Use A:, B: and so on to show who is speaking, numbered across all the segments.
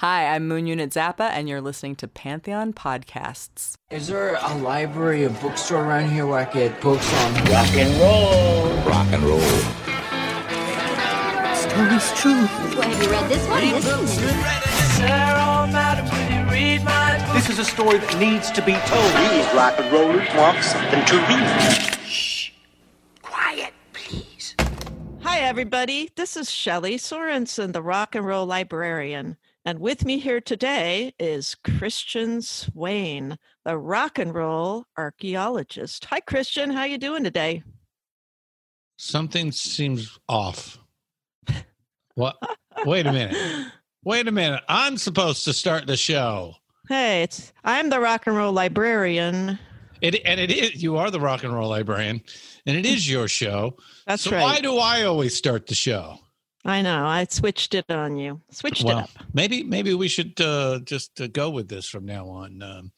A: Hi, I'm Moon Unit Zappa, and you're listening to Pantheon Podcasts.
B: Is there a library, a bookstore around here where I could get books on
C: rock and roll? Rock and roll.
D: Story's true.
E: Well, have you read this one?
F: Read
E: this
F: one. This is a story that needs to be told.
G: These rock and rollers want something to read.
H: Shh. Quiet, please.
I: Hi, everybody. This is Shelley Sorensen, the rock and roll librarian. And with me here today is Christian Swain, the rock and roll archaeologist. Hi, Christian. How you doing today?
J: Something seems off. What? Wait a minute. Wait a minute. I'm supposed to start the show.
I: Hey, it's I'm the rock and roll librarian.
J: It and it is you are the rock and roll librarian, and it is your show.
I: That's
J: so
I: right.
J: Why do I always start the show?
I: I know. I switched it on you. Switched
J: well,
I: it up.
J: Maybe maybe we should uh, just uh, go with this from now on. Um,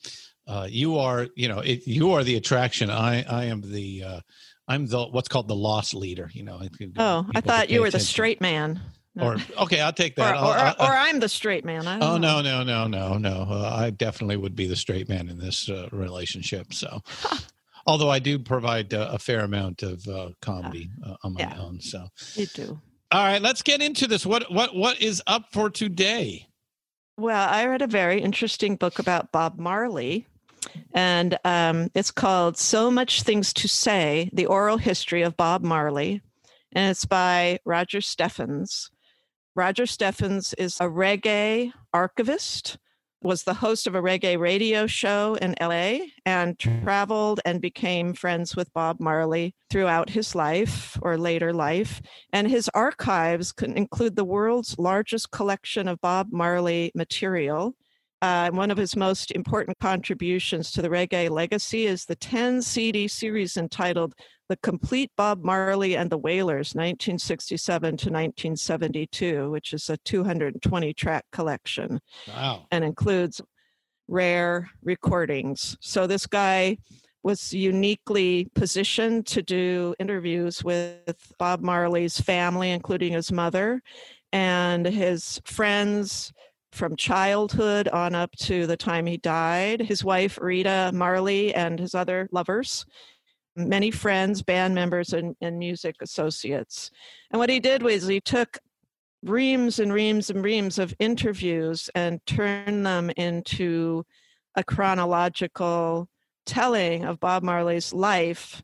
J: uh, you are you know it, you are the attraction. I I am the uh, I'm the what's called the loss leader. You know.
I: Oh, I thought you were attention. the straight man.
J: No. Or okay, I'll take that.
I: Or, or,
J: I'll,
I: or, or I'm the straight man.
J: oh
I: know.
J: no no no no no! Uh, I definitely would be the straight man in this uh, relationship. So. Although I do provide uh, a fair amount of uh, comedy uh, on my
I: yeah,
J: own, so
I: you do.
J: All right, let's get into this. What what what is up for today?
I: Well, I read a very interesting book about Bob Marley, and um, it's called "So Much Things to Say: The Oral History of Bob Marley," and it's by Roger Steffens. Roger Steffens is a reggae archivist was the host of a reggae radio show in LA and traveled and became friends with Bob Marley throughout his life or later life. And his archives could include the world's largest collection of Bob Marley material. Uh, one of his most important contributions to the reggae legacy is the 10 CD series entitled The Complete Bob Marley and the Wailers, 1967 to 1972, which is a 220 track collection.
J: Wow.
I: And includes rare recordings. So this guy was uniquely positioned to do interviews with Bob Marley's family, including his mother and his friends from childhood on up to the time he died, his wife Rita Marley and his other lovers, many friends, band members, and, and music associates. And what he did was he took reams and reams and reams of interviews and turned them into a chronological telling of Bob Marley's life,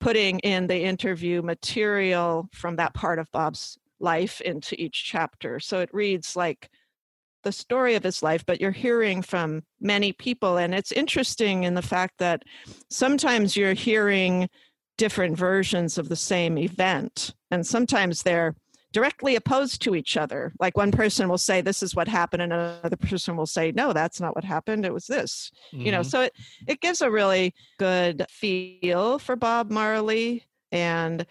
I: putting in the interview material from that part of Bob's life into each chapter. So it reads like the story of his life, but you're hearing from many people. And it's interesting in the fact that sometimes you're hearing different versions of the same event, and sometimes they're directly opposed to each other. Like one person will say, This is what happened, and another person will say, No, that's not what happened. It was this. Mm-hmm. You know, so it, it gives a really good feel for Bob Marley. And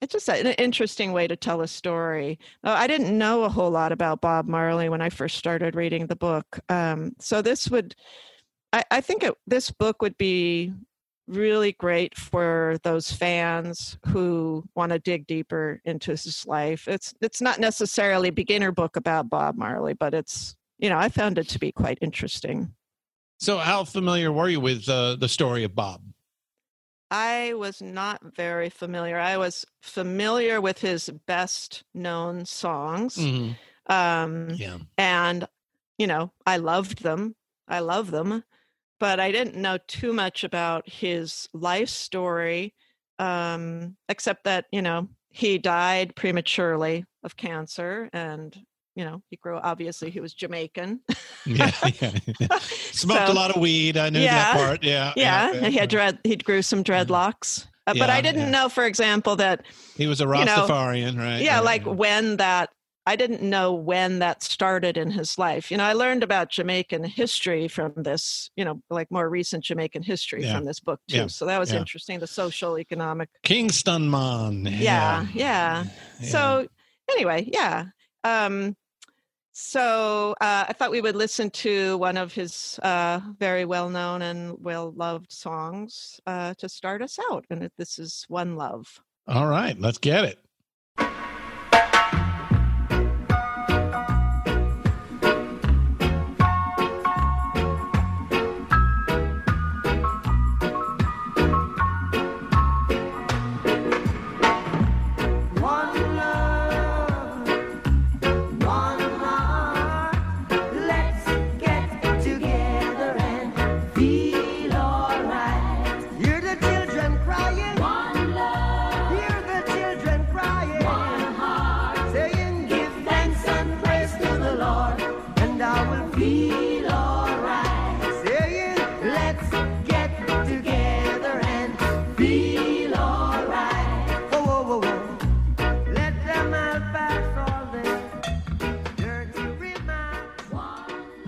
I: it's just an interesting way to tell a story. I didn't know a whole lot about Bob Marley when I first started reading the book. Um, so this would, I, I think it, this book would be really great for those fans who want to dig deeper into his life. It's it's not necessarily a beginner book about Bob Marley, but it's you know I found it to be quite interesting.
J: So, how familiar were you with uh, the story of Bob?
I: I was not very familiar. I was familiar with his best known songs.
J: Mm-hmm.
I: Um,
J: yeah.
I: And, you know, I loved them. I love them. but I didn't know too much about his life story, um, except that you know he died prematurely of cancer, and you know he grew. Obviously, he was Jamaican.
J: yeah, yeah, yeah. smoked so, a lot of weed. I knew
I: yeah,
J: that part. Yeah,
I: yeah. yeah he had dread. He grew some dreadlocks. Uh, but I didn't know, for example, that
J: he was a Rastafarian, you know, right?
I: Yeah, like when that I didn't know when that started in his life. You know, I learned about Jamaican history from this, you know, like more recent Jamaican history yeah. from this book too. Yeah. So that was yeah. interesting. The social, economic.
J: Kingston man.
I: Yeah, yeah. So anyway, yeah. Um, so uh, I thought we would listen to one of his uh, very well-known and well-loved songs uh, to start us out, and this is "One Love."
J: All right, let's get it.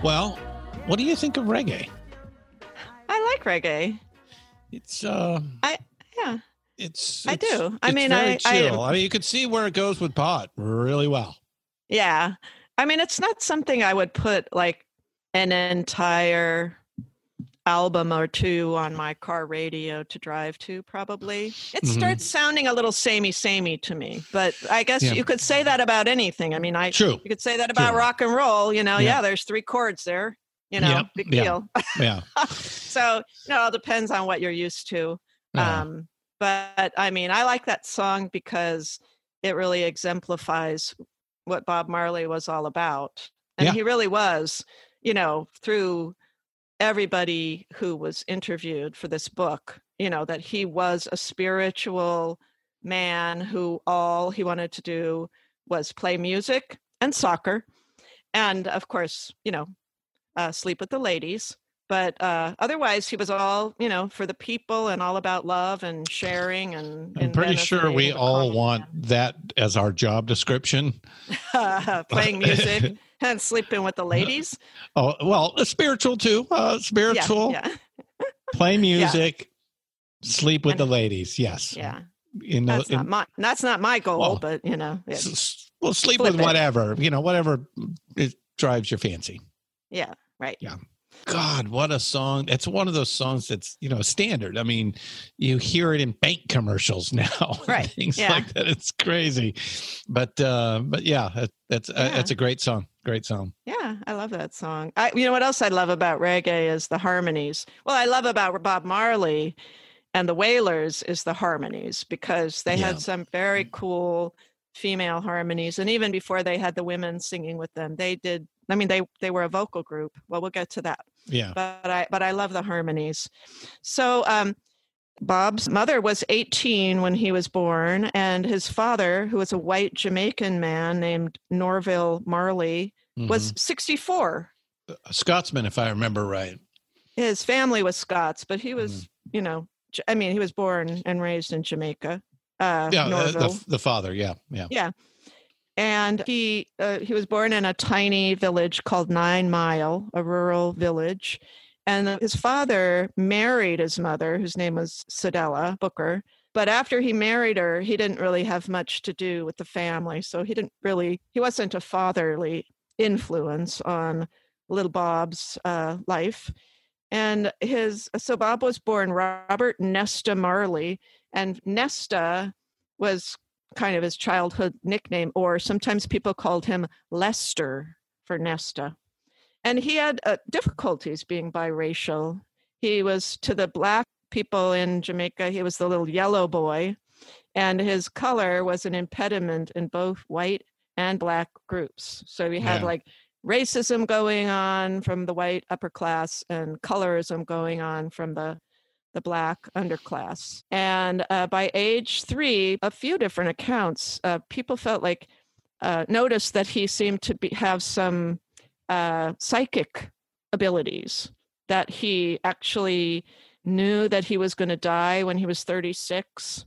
J: Well, what do you think of reggae?
I: I like reggae.
J: It's uh
I: I yeah.
J: It's,
I: it's I
J: do.
I: I mean
J: I
I: chill.
J: I, I mean you could see where it goes with pot really well.
I: Yeah. I mean it's not something I would put like an entire album or two on my car radio to drive to probably it mm-hmm. starts sounding a little samey samey to me but i guess yeah. you could say that about anything i mean i
J: True.
I: you could say that about True. rock and roll you know yeah. yeah. there's three chords there you know big deal
J: yeah
I: so you know it depends on what you're used to uh-huh. um but i mean i like that song because it really exemplifies what bob marley was all about and he really was you know through everybody who was interviewed for this book, you know, that he was a spiritual man who all he wanted to do was play music and soccer. And of course, you know, uh, sleep with the ladies. But uh, otherwise, he was all, you know, for the people and all about love and sharing. And
J: I'm pretty sure we all want that as our job description.
I: Playing music. And sleeping with the ladies.
J: Oh well, spiritual too. Uh, spiritual. Yeah. yeah. play music, yeah. sleep with and, the ladies. Yes.
I: Yeah. You know, that's, in, not my, that's not my goal, well, but you know,
J: well, sleep with it. whatever you know, whatever it drives your fancy.
I: Yeah. Right.
J: Yeah. God, what a song. It's one of those songs that's, you know, standard. I mean, you hear it in bank commercials now.
I: Right.
J: Things
I: yeah.
J: like that. It's crazy. But uh but yeah, that's yeah. Uh, that's a great song. Great song.
I: Yeah, I love that song. I you know what else I love about reggae is the harmonies. Well, I love about Bob Marley and the Wailers is the harmonies because they yeah. had some very cool female harmonies and even before they had the women singing with them, they did I mean, they they were a vocal group. Well, we'll get to that.
J: Yeah.
I: But I but I love the harmonies. So um, Bob's mother was 18 when he was born, and his father, who was a white Jamaican man named Norville Marley, mm-hmm. was 64.
J: A Scotsman, if I remember right.
I: His family was Scots, but he was, mm. you know, I mean, he was born and raised in Jamaica. Uh,
J: yeah, uh, the, the father. Yeah, yeah,
I: yeah and he uh, he was born in a tiny village called Nine Mile, a rural village. And his father married his mother, whose name was Cedella Booker. But after he married her, he didn't really have much to do with the family. So he didn't really, he wasn't a fatherly influence on little Bob's uh, life. And his, so Bob was born Robert Nesta Marley, and Nesta was kind of his childhood nickname, or sometimes people called him Lester for Nesta. And he had uh, difficulties being biracial. He was to the black people in Jamaica, he was the little yellow boy, and his color was an impediment in both white and black groups. So he had yeah. like racism going on from the white upper class and colorism going on from the the black underclass. And uh, by age three, a few different accounts, uh, people felt like uh, noticed that he seemed to be, have some uh, psychic abilities. That he actually knew that he was going to die when he was 36.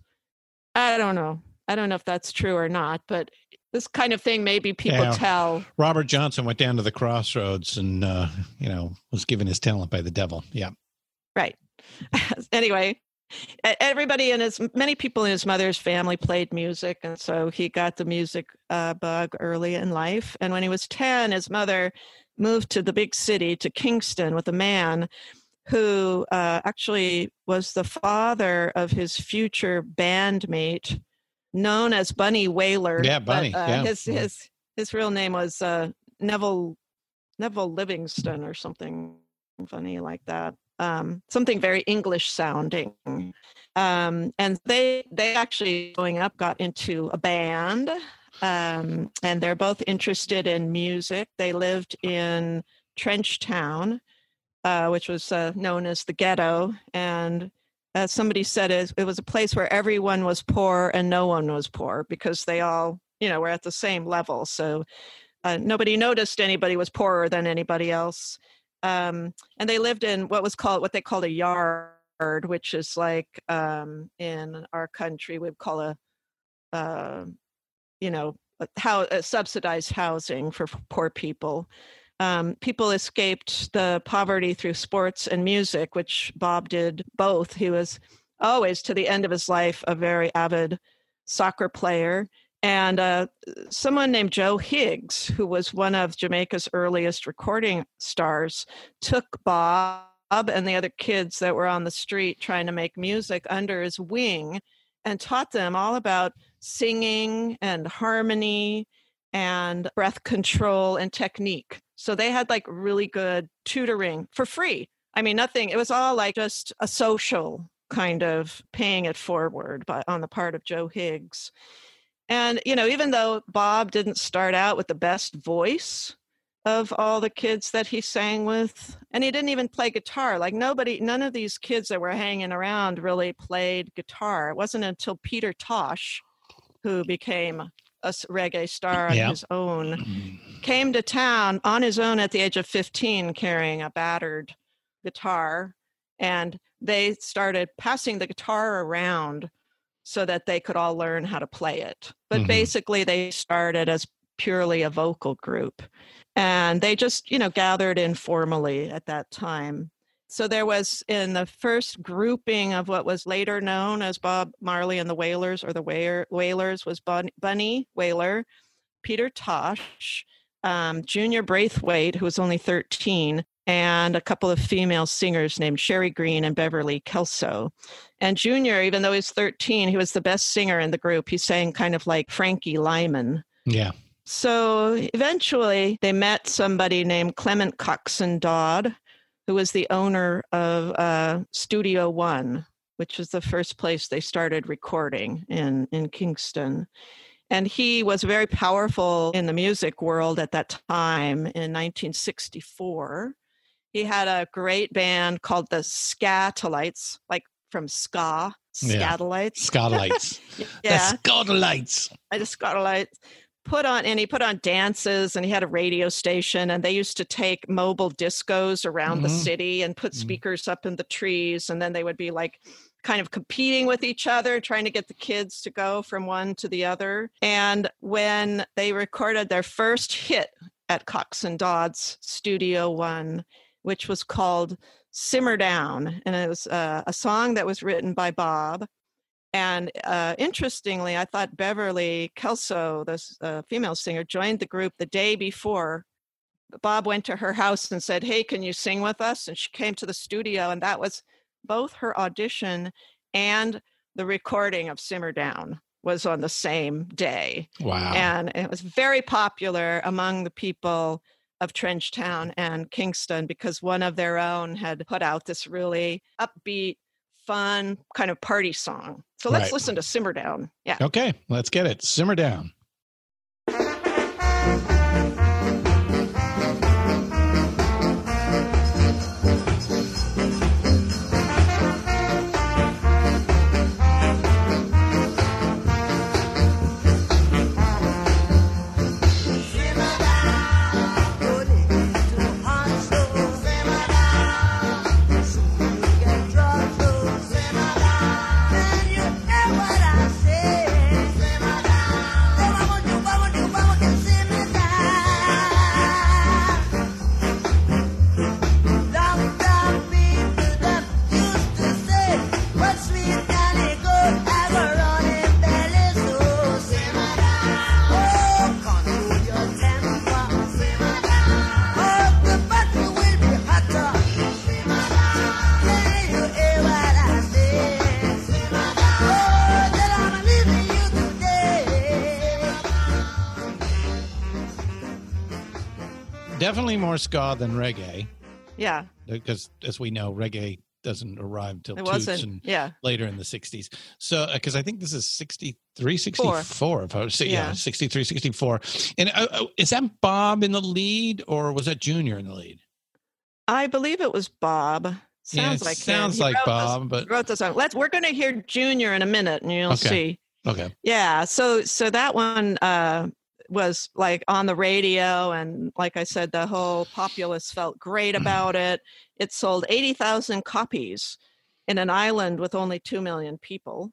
I: I don't know. I don't know if that's true or not, but this kind of thing maybe people yeah. tell.
J: Robert Johnson went down to the crossroads and uh, you know was given his talent by the devil. Yeah.
I: Right. anyway, everybody in his many people in his mother's family played music and so he got the music uh, bug early in life and when he was 10 his mother moved to the big city to kingston with a man who uh, actually was the father of his future bandmate known as Bunny Wailer.
J: Yeah, Bunny. But, uh,
I: yeah. His his his real name was uh, Neville Neville Livingston or something funny like that. Um, something very English sounding. Um, and they they actually growing up got into a band. Um, and they're both interested in music. They lived in Trenchtown, uh, which was uh, known as the ghetto, and as somebody said, it, it was a place where everyone was poor and no one was poor because they all, you know, were at the same level. So uh, nobody noticed anybody was poorer than anybody else. Um, and they lived in what was called what they called a yard, which is like um, in our country we'd call a, uh, you know, how subsidized housing for poor people um, people escaped the poverty through sports and music, which Bob did both. He was always, to the end of his life, a very avid soccer player. And uh, someone named Joe Higgs, who was one of Jamaica's earliest recording stars, took Bob and the other kids that were on the street trying to make music under his wing and taught them all about singing and harmony and breath control and technique. So they had like really good tutoring for free. I mean, nothing, it was all like just a social kind of paying it forward by, on the part of Joe Higgs. And, you know, even though Bob didn't start out with the best voice of all the kids that he sang with, and he didn't even play guitar, like nobody, none of these kids that were hanging around really played guitar. It wasn't until Peter Tosh, who became a reggae star on yeah. his own, came to town on his own at the age of 15 carrying a battered guitar. And they started passing the guitar around so that they could all learn how to play it. But mm-hmm. basically, they started as purely a vocal group. And they just, you know, gathered informally at that time. So there was in the first grouping of what was later known as Bob Marley and the Wailers or the Wailers was Bunny Wailer, Peter Tosh, um, Junior Braithwaite, who was only 13, and a couple of female singers named Cherry Green and Beverly Kelso. And Junior, even though he's 13, he was the best singer in the group. He sang kind of like Frankie Lymon.
J: Yeah.
I: So eventually they met somebody named Clement Coxsone Dodd, who was the owner of uh, Studio One, which was the first place they started recording in, in Kingston. And he was very powerful in the music world at that time in 1964. He had a great band called the Skatalites, like from ska, Skatalites.
J: Yeah. Skatalites. yeah. The Skatalites.
I: I just Skatalites put on and he put on dances and he had a radio station and they used to take mobile discos around mm-hmm. the city and put mm-hmm. speakers mm-hmm. up in the trees and then they would be like kind of competing with each other trying to get the kids to go from one to the other and when they recorded their first hit at Coxsone Dodd's Studio One which was called Simmer Down and it was uh, a song that was written by Bob and uh, interestingly, I thought Beverly Kelso, this uh, female singer, joined the group the day before. Bob went to her house and said, Hey, can you sing with us? And she came to the studio, and that was both her audition and the recording of Simmer Down was on the same day.
J: Wow.
I: And it was very popular among the people of Trenchtown and Kingston because one of their own had put out this really upbeat fun kind of party song. So let's right. listen to Simmer Down. Yeah.
J: Okay, let's get it. Simmer Down. Definitely more ska than reggae.
I: Yeah.
J: Because as we know, reggae doesn't arrive till
I: It
J: Toots
I: wasn't,
J: and
I: yeah.
J: later in the 60s. So, because I think this is 63, 64. If I was, yeah.
I: Yeah.
J: 63, 64. And uh, uh, is that Bob in the lead or was that Junior in the lead?
I: I believe it was Bob.
J: Yeah,
I: Sounds
J: it
I: like
J: sounds like Bob,
I: this-
J: but-
I: wrote the song. Let's. We're going to hear Junior in a minute, and you'll
J: Okay.
I: see.
J: Okay.
I: Yeah. So so that one uh, was like on the radio, and like I said, the whole populace felt great
J: Mm-hmm.
I: about it. It sold eighty thousand copies in an island with only two million people.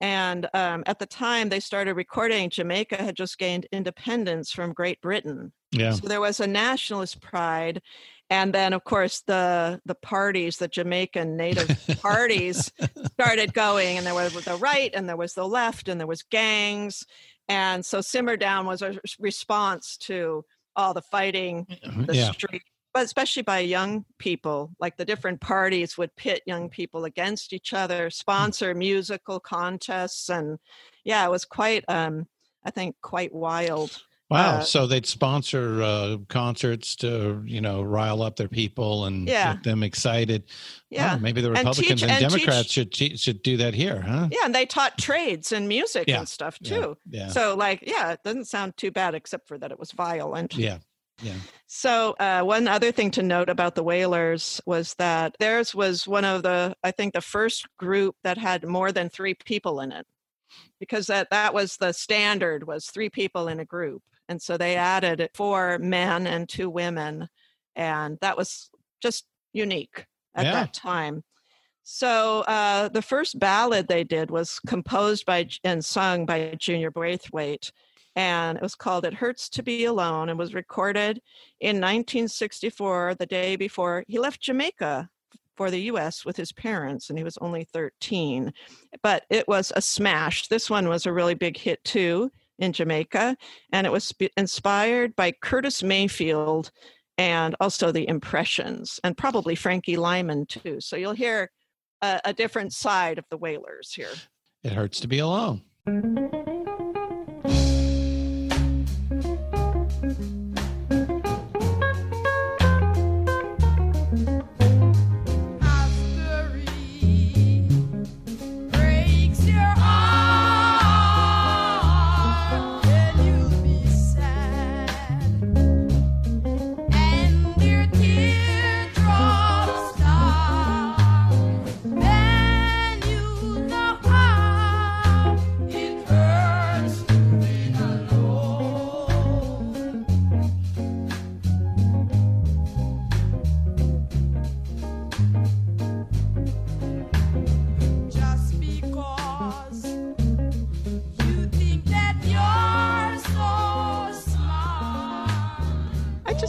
I: And um, at the time they started recording, Jamaica had just gained independence from Great Britain.
J: Yeah.
I: So there was a nationalist pride. And then, of course, the the parties, the Jamaican native parties, started going, and there was the right, and there was the left, and there was gangs, and so Simmer Down was a response to all the fighting, the
J: Yeah.
I: street, but especially by young people. Like the different parties would pit young people against each other, sponsor musical contests, and yeah, it was quite, um, I think, quite wild.
J: Wow.
I: Uh,
J: so they'd sponsor uh, concerts to, you know, rile up their people and
I: Yeah.
J: get them excited.
I: Yeah.
J: Oh, maybe the
I: And
J: Republicans
I: teach-
J: and,
I: and teach-
J: Democrats should should do that here, huh?
I: Yeah, and they taught trades and music
J: Yeah,
I: and stuff
J: yeah,
I: too.
J: yeah.
I: So, like, yeah, it doesn't sound too bad, except for that it was violent.
J: Yeah. Yeah.
I: So, uh, one other thing to note about the Wailers was that theirs was one of the, I think, the first group that had more than three people in it, because that that was the standard was three people in a group, and so they added four men and two women, and that was just unique at
J: Yeah.
I: that time. So uh, the first ballad they did was composed by and sung by Junior Braithwaite, and it was called "It Hurts to Be Alone," and was recorded in 1964, the day before he left Jamaica for the U.S. with his parents, and he was only 13. But it was a smash. This one was a really big hit too in Jamaica, and it was sp- inspired by Curtis Mayfield and also the Impressions, and probably Frankie Lymon too. So you'll hear a, a different side of the Wailers here.
J: It hurts to be alone.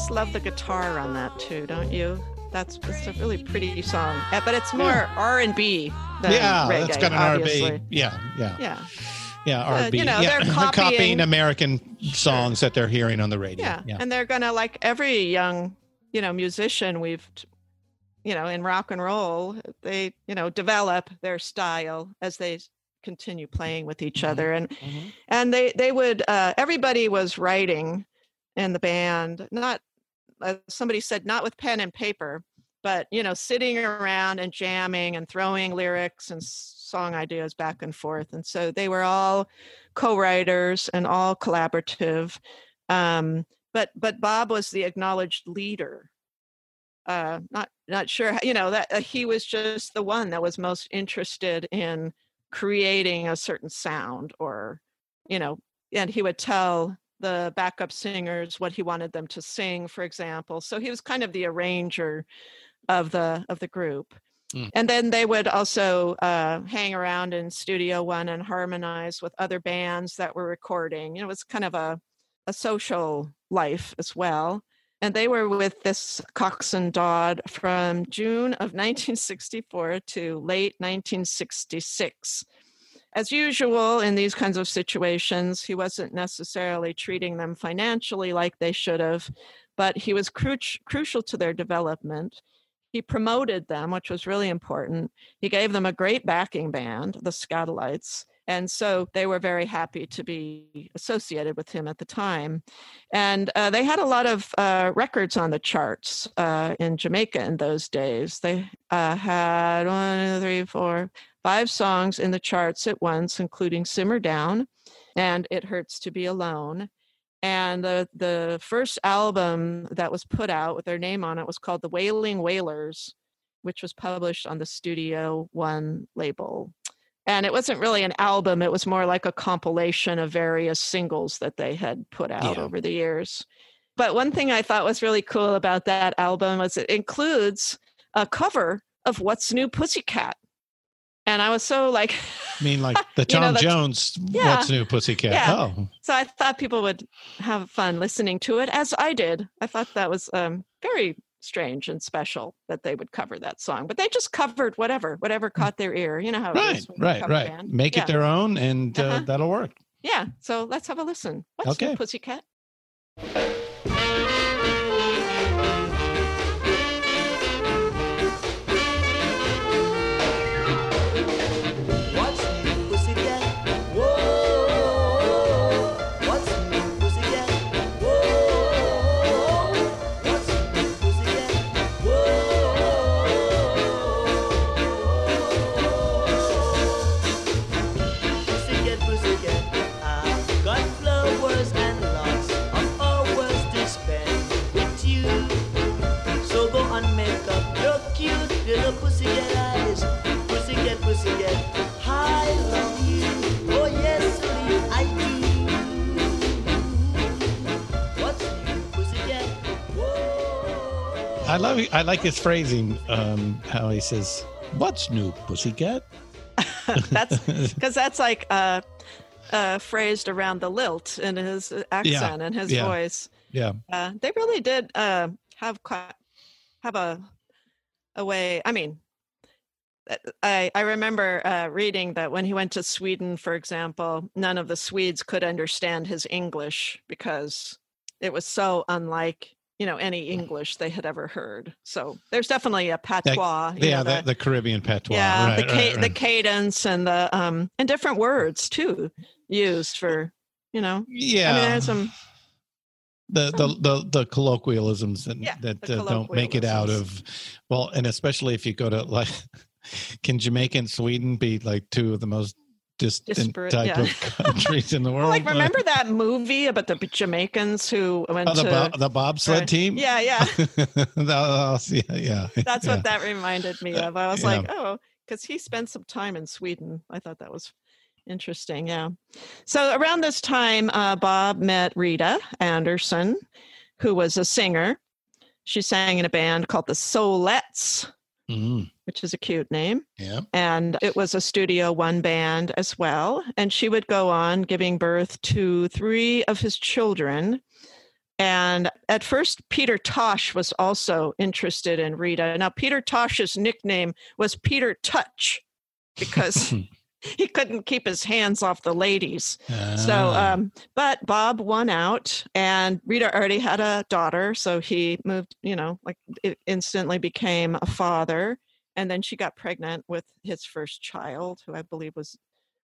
D: Just
I: love the guitar on that too, don't you? That's it's a really pretty song, but it's more R and B than
J: yeah,
I: reggae.
J: that's got an. RB. Yeah, yeah.
I: Yeah,
J: Yeah,
I: Uh,
J: R&B.
I: you know,
J: yeah.
I: they're copying-
J: American songs that they're hearing on the radio.
I: yeah, and they're gonna like every young, you know, musician we've, you know, in rock and roll, they you know develop their style as they continue playing with each
J: Mm-hmm.
I: other, and and they they would uh, everybody was writing in the band, not uh, somebody said not with pen and paper, but you know, sitting around and jamming and throwing lyrics and song ideas back and forth. And so they were all co-writers and all collaborative. Um, but but Bob was the acknowledged leader. Uh, not not sure, how- you know, that uh, he was just the one that was most interested in creating a certain sound, or you know, and he would tell the backup singers what he wanted them to sing, for example. So he was kind of the arranger of the of the group.
J: Mm.
I: And then they would also uh, hang around in Studio One and harmonize with other bands that were recording. It was kind of a a social life as well. And they were with this Coxsone Dodd from June of 1964 to late 1966 as usual in these kinds of situations, he wasn't necessarily treating them financially like they should have, but he was cru- crucial to their development. He promoted them, which was really important. He gave them a great backing band, the Skatalites, And so they were very happy to be associated with him at the time. And uh, they had a lot of uh, records on the charts uh, in Jamaica in those days. They uh, had one, two, three, four, five songs in the charts at once, including Simmer Down and It Hurts to Be Alone. And the, the first album that was put out with their name on it was called The Wailing Wailers, which was published on the Studio One label and it wasn't really an album it was more like a compilation of various singles that they had put out yeah. over the years but one thing i thought was really cool about that album was it includes a cover of what's new pussycat and i was so like
J: I mean like the tom you know, the, jones yeah, what's new pussycat yeah. oh
I: so i thought people would have fun listening to it as i did i thought that was um, very strange and special that they would cover that song. But they just covered whatever, whatever mm. caught their ear. You know how
J: right, right, right. Band. Make yeah. it their own, and uh, uh-huh. that'll work.
I: Yeah. So let's have a listen. What's okay. Pussycat?
J: I love. I like his phrasing. Um, how he says, "What's new, pussycat?"
I: that's because that's like uh, uh, phrased around the lilt in his accent yeah. and his
J: yeah.
I: voice.
J: Yeah,
I: uh, they really did uh, have quite, have a a way. I mean, I I remember uh, reading that when he went to Sweden, for example, none of the Swedes could understand his English because it was so unlike you know any english they had ever heard. So there's definitely a patois
J: that, yeah
I: know,
J: the, the, caribbean patois
I: yeah
J: right,
I: the, ca-
J: right,
I: the cadence and the um and different words too used for you know
J: yeah
I: i mean there's some
J: the, the the the colloquialisms that,
I: yeah,
J: that uh, don't make it out of well and especially if you go to like can jamaica and sweden be like two of the most distant Disparate, type yeah. of countries in the world.
I: like, remember that movie about the Jamaicans who went
J: oh, the,
I: to
J: bo- the bobsled right. team?
I: Yeah, yeah.
J: that, yeah, yeah.
I: That's
J: yeah.
I: what that reminded me of. I was yeah. like, oh, because he spent some time in Sweden. I thought that was interesting. Yeah. So around this time, uh, Bob met Rita Anderson, who was a singer. She sang in a band called the Soulettes. Mm which is a cute name.
J: Yeah.
I: And it was a Studio One band as well. And she would go on giving birth to three of his children. And at first, Peter Tosh was also interested in Rita. Now, Peter Tosh's nickname was Peter Touch because he couldn't keep his hands off the ladies. So, ah. um, but Bob won out, and Rita already had a daughter. So he moved, you know, like it instantly became a father and then she got pregnant with his first child who i believe was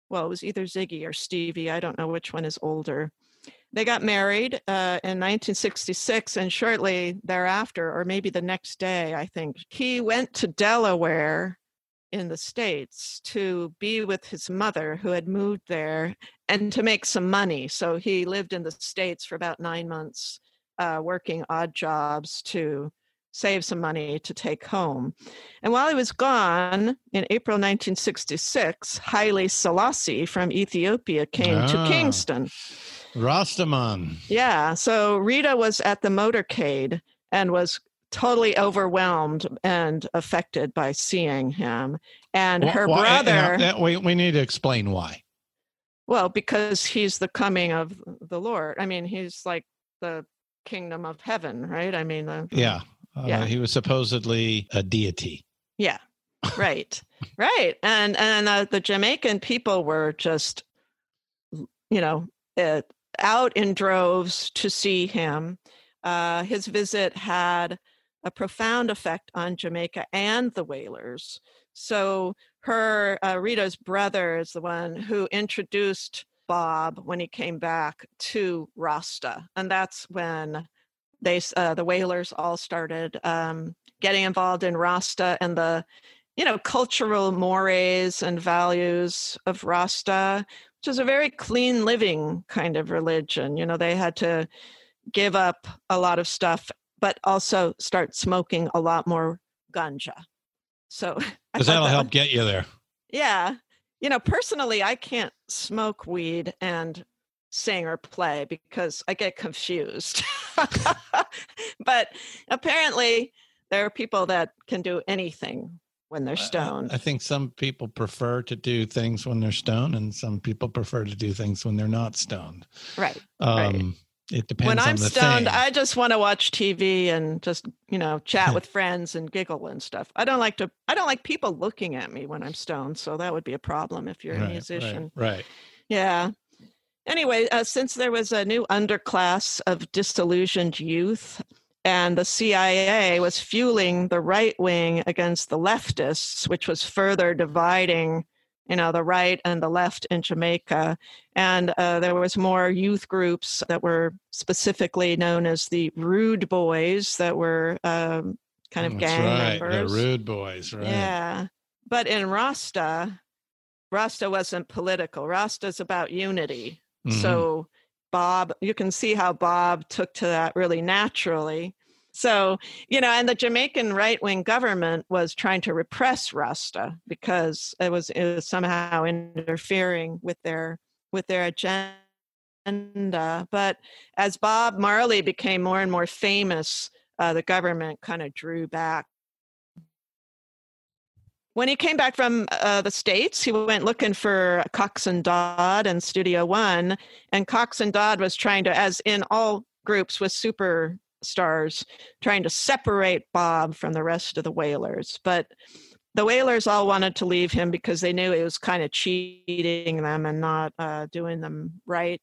I: well it was either ziggy or stevie i don't know which one is older. They got married uh, in 1966 and shortly thereafter or maybe the next day i think he went to delaware in the states to be with his mother who had moved there and to make some money. So he lived in the states for about nine months uh, working odd jobs to save some money to take home. And while he was gone in April 1966, Haile Selassie from Ethiopia came ah, to Kingston.
J: Rastaman.
I: Yeah. So Rita was at the motorcade and was totally overwhelmed and affected by seeing him. And her why, brother.
J: That, we, we need to explain why.
I: Well, because he's the coming of the Lord. I mean, he's like the kingdom of heaven, right? I mean, the,
J: yeah. Uh, yeah. He was supposedly a deity.
I: Yeah. Right. right. And and uh, the Jamaican people were just, you know, uh, out in droves to see him. Uh, his visit had a profound effect on Jamaica and the Wailers. So her uh, Rita's brother is the one who introduced Bob when he came back to Rasta, and that's when they uh, the Wailers all started um, getting involved in Rasta and the you know cultural mores and values of Rasta, which is a very clean living kind of religion. You know, they had to give up a lot of stuff, but also start smoking a lot more ganja. So
J: because that'll that help would, get you there.
I: Yeah, you know, personally, I can't smoke weed and sing or play because I get confused. but apparently, there are people that can do anything when they're stoned.
J: I, I, think some people prefer to do things when they're stoned, and some people prefer to do things when they're not stoned.
I: Right.
J: Um,
I: right.
J: It depends.
I: When I'm stoned,
J: thing.
I: I just want to watch TV and just you know chat with friends and giggle and stuff. I don't like to. I don't like people looking at me when I'm stoned. So that would be a problem if you're
J: right,
I: a musician.
J: Right. right.
I: Yeah. Anyway, uh, since there was a new underclass of disillusioned youth, and the CIA was fueling the right wing against the leftists, which was further dividing you know the right and the left in jamaica. And uh, there was more youth groups that were specifically known as the rude boys that were um, kind of
J: That's
I: gang
J: right.
I: members.
J: The rude boys right.
I: Yeah. But in rasta rasta wasn't political. Rasta's about unity mm-hmm. so bob you can see how bob took to that really naturally so, you know, and the Jamaican right wing government was trying to repress Rasta because it was, it was somehow interfering with their with their agenda. But as Bob Marley became more and more famous, uh, the government kind of drew back. When he came back from uh, the States, he went looking for Coxsone Dodd and Studio One. And Coxsone Dodd was trying to, as in all groups with superstars trying to separate Bob from the rest of the Wailers But the Wailers all wanted to leave him because they knew he was kind of cheating them and not uh, doing them right.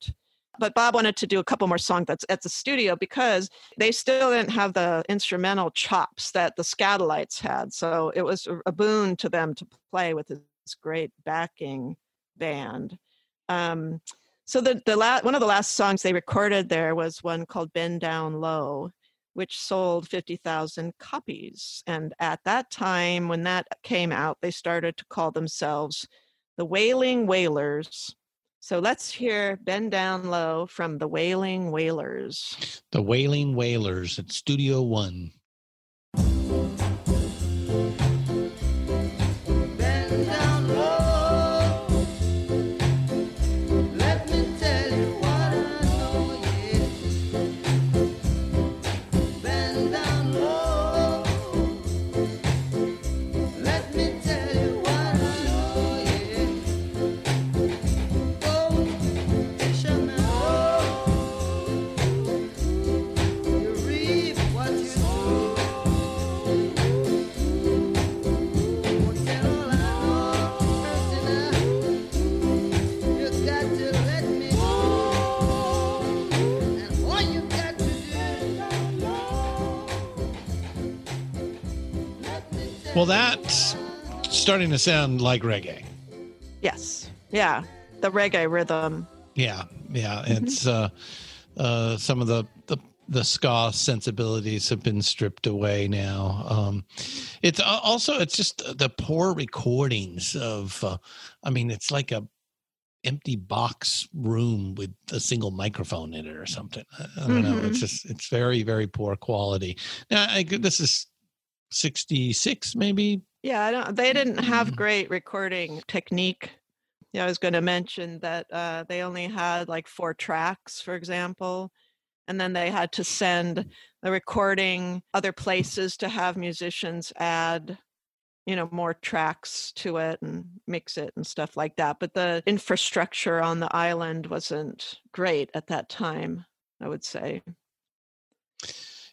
I: But Bob wanted to do a couple more songs that's at the studio because they still didn't have the instrumental chops that the Skatalites had. So it was a boon to them to play with this great backing band. Um, so the the la- one of the last songs they recorded there was one called "Bend Down Low," which sold fifty thousand copies. And at that time, when that came out, they started to call themselves the Wailing Wailers. So let's hear "Bend Down Low" from the Wailing Wailers.
J: The Wailing Wailers at Studio One. Well, that's starting to sound like reggae.
I: Yes. Yeah. The reggae rhythm.
J: Yeah. Yeah. Mm-hmm. It's uh, uh, some of the, the the ska sensibilities have been stripped away now. Um, it's also it's just the poor recordings of. Uh, I mean, it's like a empty box room with a single microphone in it or something. I, I don't mm-hmm. know. It's mm-hmm. just it's very very poor quality. Now, I, this is 66 maybe?
I: Yeah I don't, they didn't have mm. great recording technique. Yeah i was going to mention that uh, they only had like four tracks for example and then they had to send the recording other places to have musicians add you know more tracks to it and mix it and stuff like that but the infrastructure on the island wasn't great at that time i would say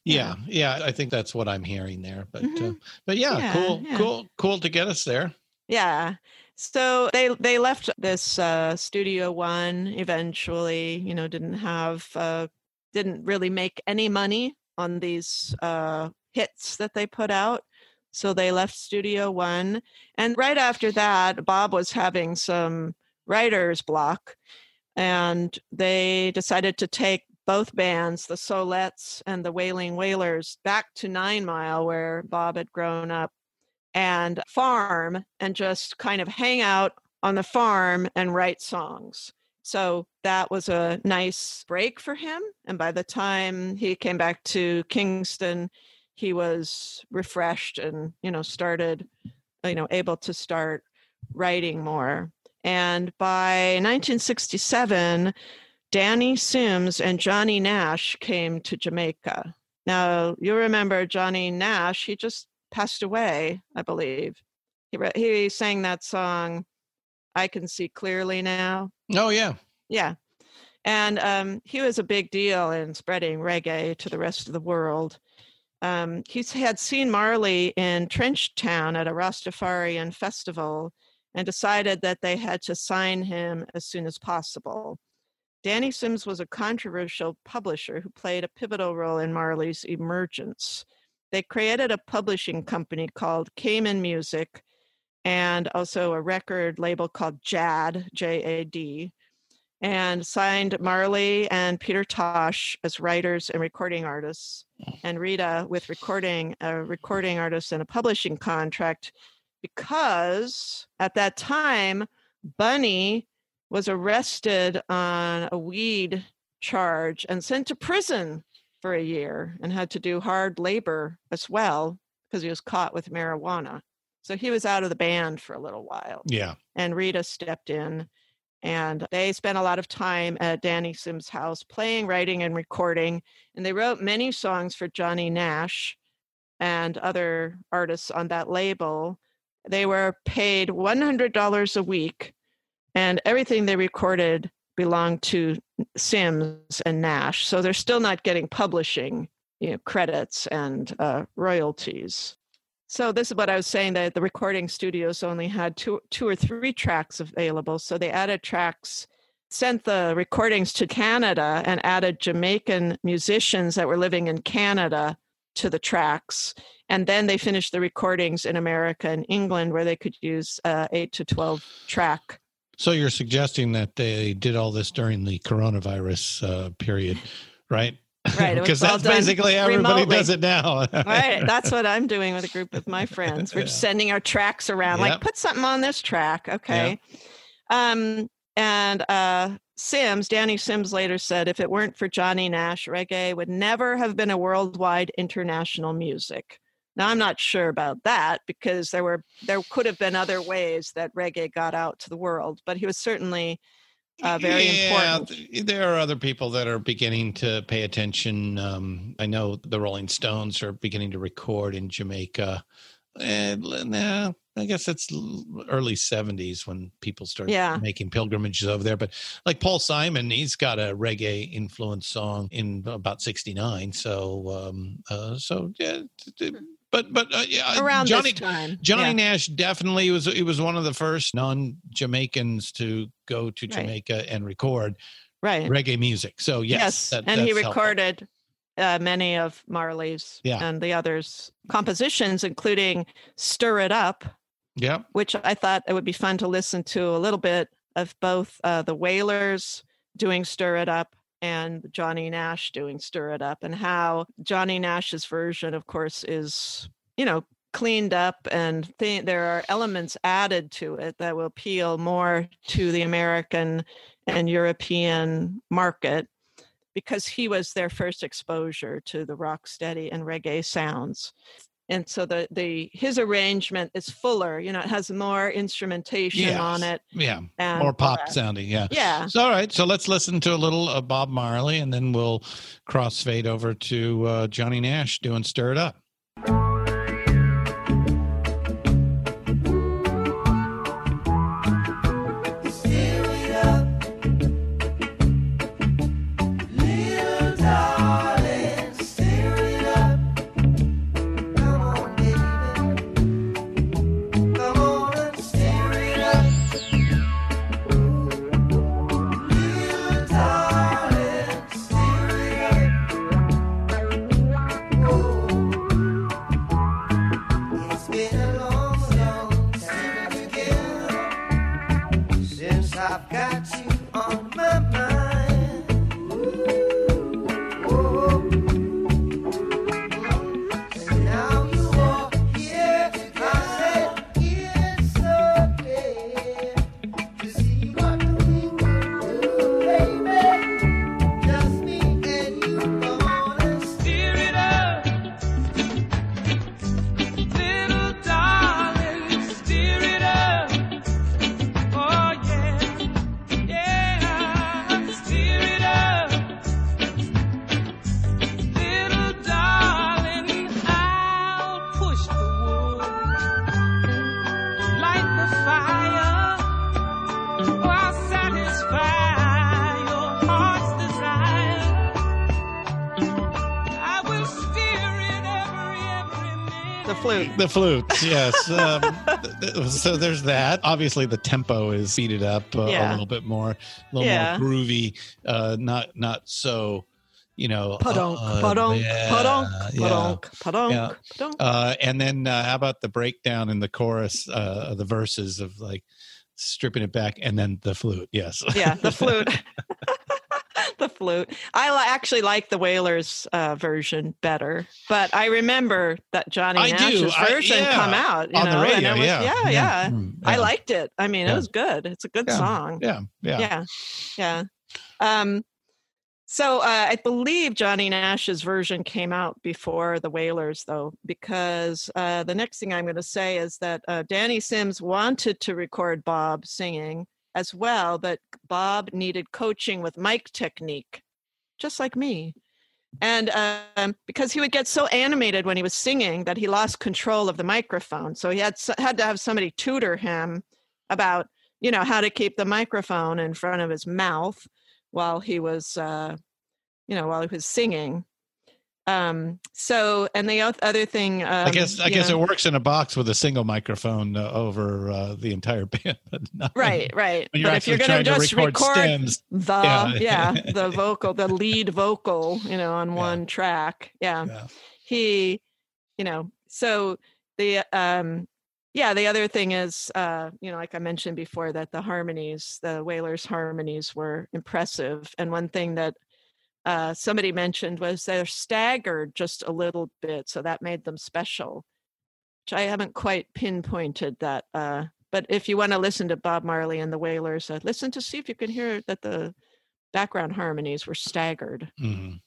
J: yeah, yeah, I think that's what I'm hearing there. But mm-hmm. uh, but yeah, yeah, cool, yeah. cool, cool to get us there.
I: Yeah. So they they left this uh, Studio One eventually. You know, didn't have uh, didn't really make any money on these uh, hits that they put out. So they left Studio One. And right after that, Bob was having some writer's block. And they decided to take both bands, the Soulettes and the Wailing Wailers, back to Nine Mile, where Bob had grown up, and farm and just kind of hang out on the farm and write songs. So that was a nice break for him. And by the time he came back to Kingston, he was refreshed and, you know, started, you know, able to start writing more. And by 1967, Danny Sims and Johnny Nash came to Jamaica. Now, you remember Johnny Nash, he just passed away, I believe. He, he sang that song, I Can See Clearly Now.
J: Oh, yeah.
I: Yeah. And um, he was a big deal in spreading reggae to the rest of the world. Um, he had seen Marley in Trenchtown at a Rastafarian festival and decided that they had to sign him as soon as possible. Danny Sims was a controversial publisher who played a pivotal role in Marley's emergence. They created a publishing company called Cayman Music and also a record label called JAD, J A D, and signed Marley and Peter Tosh as writers and recording artists, mm. and Rita with recording a recording artist and a publishing contract because at that time Bunny was arrested on a weed charge and sent to prison for a year and had to do hard labor as well because he was caught with marijuana. So he was out of the band for a little while.
J: Yeah.
I: And Rita stepped in and they spent a lot of time at Danny Sims' house playing, writing, and recording. And they wrote many songs for Johnny Nash and other artists on that label. They were paid $100 a week, and everything they recorded belonged to Sims and Nash. So they're still not getting publishing you know, credits and uh, royalties. So this is what I was saying that the recording studios only had two, two or three tracks available. So they added tracks, sent the recordings to Canada, and added Jamaican musicians that were living in Canada to the tracks. And then they finished the recordings in America and England, where they could use uh, eight to twelve track.
J: So you're suggesting that they did all this during the coronavirus uh, period, right?
I: Right.
J: Because that's basically everybody
I: remotely.
J: does it now.
I: right. That's what I'm doing with a group of my friends. We're just sending our tracks around,
J: Yep.
I: like, put something on this track. Okay. Um, and uh, Sims, Danny Sims later said, if it weren't for Johnny Nash, reggae would never have been a worldwide international music. Now I'm not sure about that because there were there could have been other ways that reggae got out to the world, but he was certainly uh, very
J: yeah,
I: important.
J: th- there are other people that are beginning to pay attention. Um, I know the Rolling Stones are beginning to record in Jamaica. And nah, I guess it's early 70s when people started
I: Yeah.
J: making pilgrimages over there. But like Paul Simon, he's got a reggae influenced song in about 69. So, um, uh, so yeah. But but uh, yeah,
I: Around
J: Johnny
I: this time.
J: Johnny
I: yeah.
J: Nash definitely was he was one of the first non-Jamaicans to go to
I: Right.
J: Jamaica and record
I: Right.
J: reggae music. So yes, that-
I: and he recorded uh, many of Marley's
J: Yeah.
I: and the others' compositions, including "Stir It Up,"
J: Yep.
I: which I thought it would be fun to listen to a little bit of both uh, the Wailers doing "Stir It Up" and Johnny Nash doing "Stir It Up," and how Johnny Nash's version, of course, is you know cleaned up and th- there are elements added to it that will appeal more to the American and European market because he was their first exposure to the rock steady and reggae sounds and so the the his arrangement is fuller you know it has more instrumentation on it
J: Yeah. More pop
I: that.
J: sounding. Yeah.
I: Yeah.
J: So, all right. So let's listen to a little of Bob Marley and then we'll crossfade over to uh, Johnny Nash doing Stir It Up.
D: Darling, stir it up. I've got you on my The
I: flute.
J: Flutes, yes. Um, so there's that. Obviously, the tempo is speeded up uh, a little bit more, a little
I: Yeah.
J: more groovy. Uh, not not so, you know.
I: Padonk,
J: uh,
I: padonk,
J: yeah,
I: padonk,
J: yeah.
I: padonk, padonk,
J: Yeah.
I: padonk.
J: Uh, and then uh, how about the breakdown in the chorus, uh, the verses of like stripping it back, and then the flute? Yes.
I: yeah, the flute. the flute. I li- actually like the Wailers uh, version better, but I remember that Johnny
J: I do.
I: Nash's
J: I-
I: version
J: yeah.
I: come out you
J: On the
I: know, and
J: radio,
I: it was-
J: yeah.
I: yeah,
J: Yeah.
I: yeah.
J: Mm,
I: I liked it. I mean,
J: Yeah.
I: it was good. It's a good
J: Yeah.
I: song.
J: Yeah. Yeah.
I: yeah, yeah. Um, so uh, I believe Johnny Nash's version came out before the Wailers, though, because uh, the next thing I'm going to say is that uh, Danny Sims wanted to record Bob singing as well, but Bob needed coaching with mic technique, just like me. And um, because he would get so animated when he was singing that he lost control of the microphone, so he had had to have somebody tutor him about you know how to keep the microphone in front of his mouth while he was uh, you know while he was singing. Um, so and the other thing, um,
J: I guess I guess
I: know-
J: it works in a box with a single microphone uh, over uh, the entire band, but
I: right right but if you're going to
J: trying to
I: just
J: record
I: record
J: stems.
I: the
J: Yeah.
I: yeah. the vocal the lead vocal you know on one track yeah.
J: Yeah.
I: he you know so the um yeah the other thing is uh you know like i mentioned before that the harmonies the wailers harmonies were impressive and one thing that uh, somebody mentioned was they're staggered just a little bit so that made them special which i haven't quite pinpointed that uh but if you want to listen to bob marley and the Wailers, uh, listen to see if you can hear that the background harmonies were staggered
J: Mhm.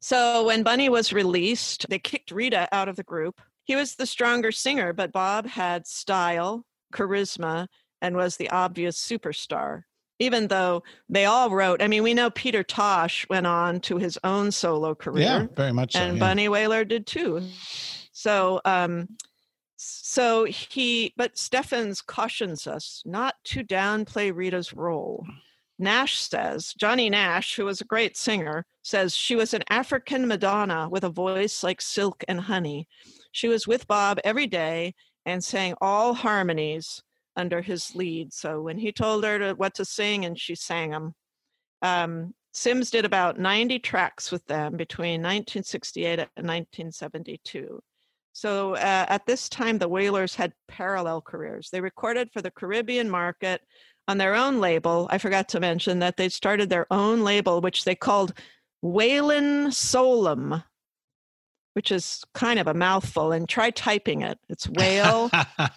I: so when Bunny was released, they kicked Rita out of the group. He was the stronger singer, but Bob had style, charisma, and was the obvious superstar. Even though they all wrote, I mean, we know Peter Tosh went on to his own solo career.
J: Yeah, very much so,
I: And
J: yeah.
I: Bunny Wailer did too. So, um, so he, but Steffens cautions us not to downplay Rita's role. Nash says, Johnny Nash, who was a great singer, says she was an African Madonna with a voice like silk and honey. She was with Bob every day and sang all harmonies under his lead. So when he told her to, what to sing, and she sang them. Um, Sims did about 90 tracks with them between 1968 and 1972. So uh, at this time, the Wailers had parallel careers. They recorded for the Caribbean market on their own label. I forgot to mention that they started their own label, which they called Wail'n Soul'm, which is kind of a mouthful. And try typing it. It's whale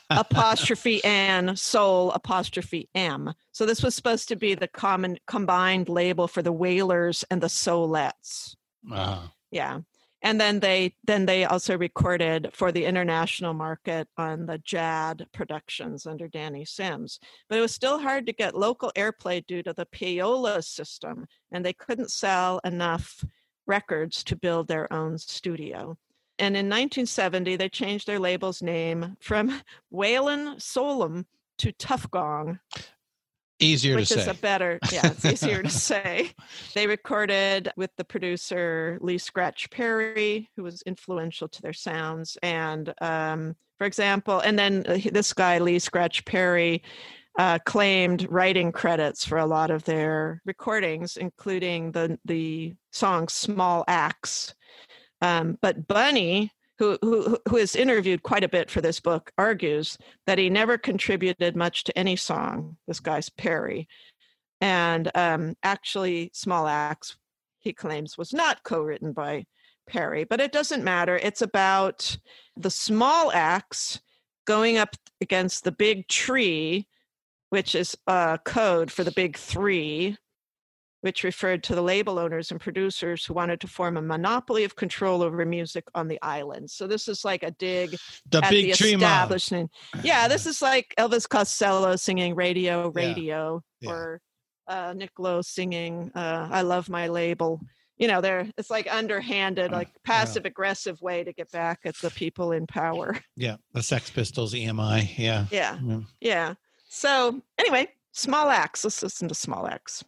I: apostrophe n soul apostrophe m. So this was supposed to be the common combined label for the Wailers and the Soulettes.
J: Uh-huh.
I: Yeah. And then they then they also recorded for the international market on the Jad Productions under Danny Sims. But it was still hard to get local airplay due to the payola system, and they couldn't sell enough records to build their own studio. And in 1970, they changed their label's name from Wail'n Soul'm to Tuff Gong
J: Easier
I: which
J: to
I: is
J: say.
I: a better yeah it's easier to say they recorded with the producer lee scratch perry who was influential to their sounds and um, for example and then uh, this guy lee scratch perry uh, claimed writing credits for a lot of their recordings including the the song small axe um, but bunny who, who who is interviewed quite a bit for this book, argues that he never contributed much to any song. This guy's Perry, and um, actually, Small Axe, he claims, was not co-written by Perry, but it doesn't matter. It's about the small axe going up against the big tree, which is a code for the big three, which referred to the label owners and producers who wanted to form a monopoly of control over music on the island. So this is like a dig
J: The
I: at
J: big
I: the establishment. Yeah, this is like Elvis Costello singing "Radio, Radio,"
J: Yeah.
I: or uh, Nick Lowe singing uh, "I Love My Label." You know, there it's like underhanded, like passive aggressive way to get back at the people in power.
J: Yeah, the Sex Pistols, EMI. Yeah.
I: Yeah.
J: Yeah.
I: Yeah. So anyway, Small Axe. Let's listen to Small Axe.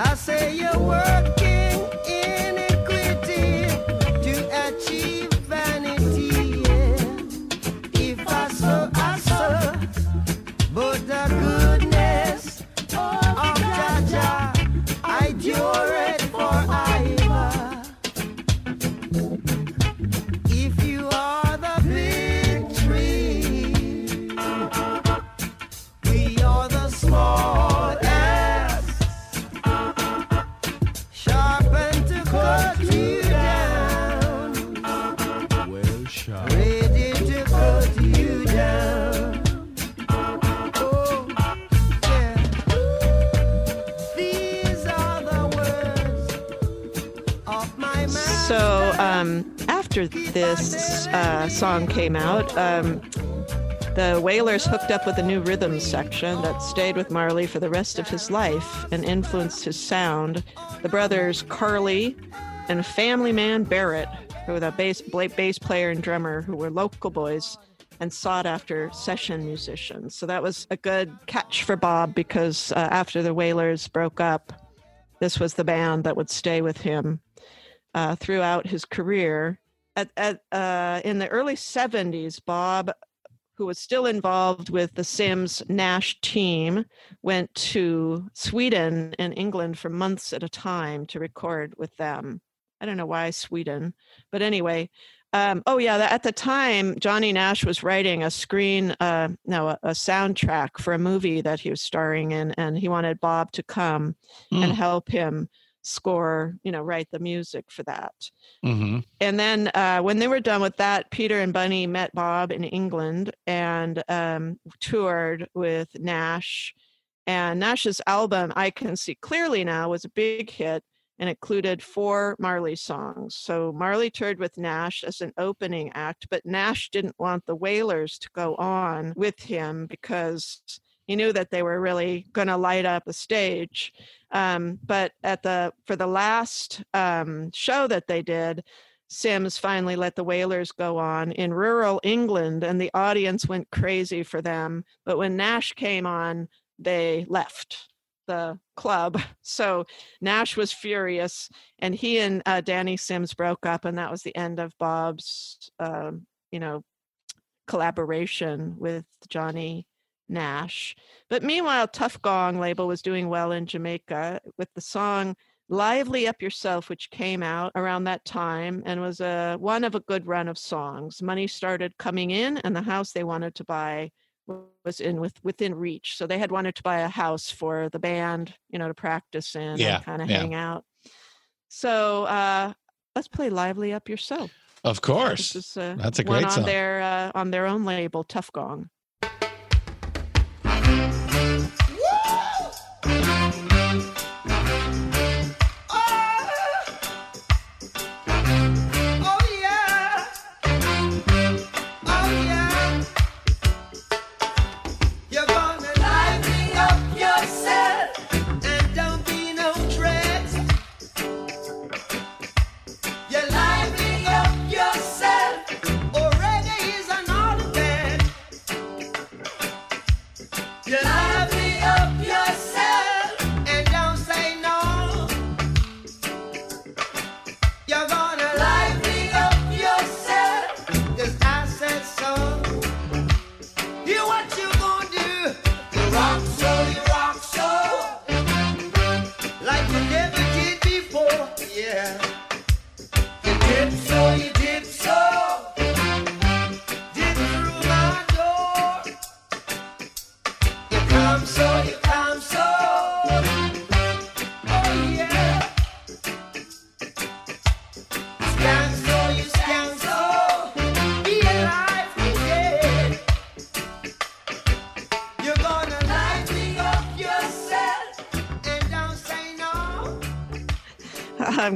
D: I say you're working
I: song came out, um, the Wailers hooked up with a new rhythm section that stayed with Marley for the rest of his life and influenced his sound. The brothers Carly and family man Barrett, who were the bass, bass player and drummer, who were local boys and sought after session musicians. So that was a good catch for Bob because uh, after the Wailers broke up, this was the band that would stay with him uh, throughout his career. At, at, uh, in the early 70s, Bob, who was still involved with the Sims Nash team, went to Sweden and England for months at a time to record with them. I don't know why Sweden, but anyway. Um, oh yeah, at the time, Johnny Nash was writing a screen, uh, no, a, a soundtrack for a movie that he was starring in, and he wanted Bob to come and
J: Mm.
I: help him score, you know, write the music for that.
J: Mm-hmm.
I: And then uh, when they were done with that, Peter and Bunny met Bob in England and um, toured with Nash. And Nash's album, I Can See Clearly Now, was a big hit and included four Marley songs. So Marley toured with Nash as an opening act, but Nash didn't want the Wailers to go on with him because he knew that they were really going to light up the stage. Um, but at the for the last um, show that they did, Sims finally let the Wailers go on in rural England, and the audience went crazy for them. But when Nash came on, they left the club. So Nash was furious, and he and uh, Danny Sims broke up, and that was the end of Bob's, um, you know, collaboration with Johnny Nash. But meanwhile, Tuff Gong label was doing well in Jamaica with the song Lively Up Yourself, which came out around that time and was a one of a good run of songs. Money started coming in, and the house they wanted to buy was in with within reach. So they had wanted to buy a house for the band, you know, to practice in
J: Yeah,
I: and kind of
J: yeah.
I: hang out. So uh, let's play "Lively Up Yourself."
J: Of course.
I: Is uh,
J: That's a
I: one
J: great
I: on
J: song.
I: their uh, on their own label, Tuff Gong.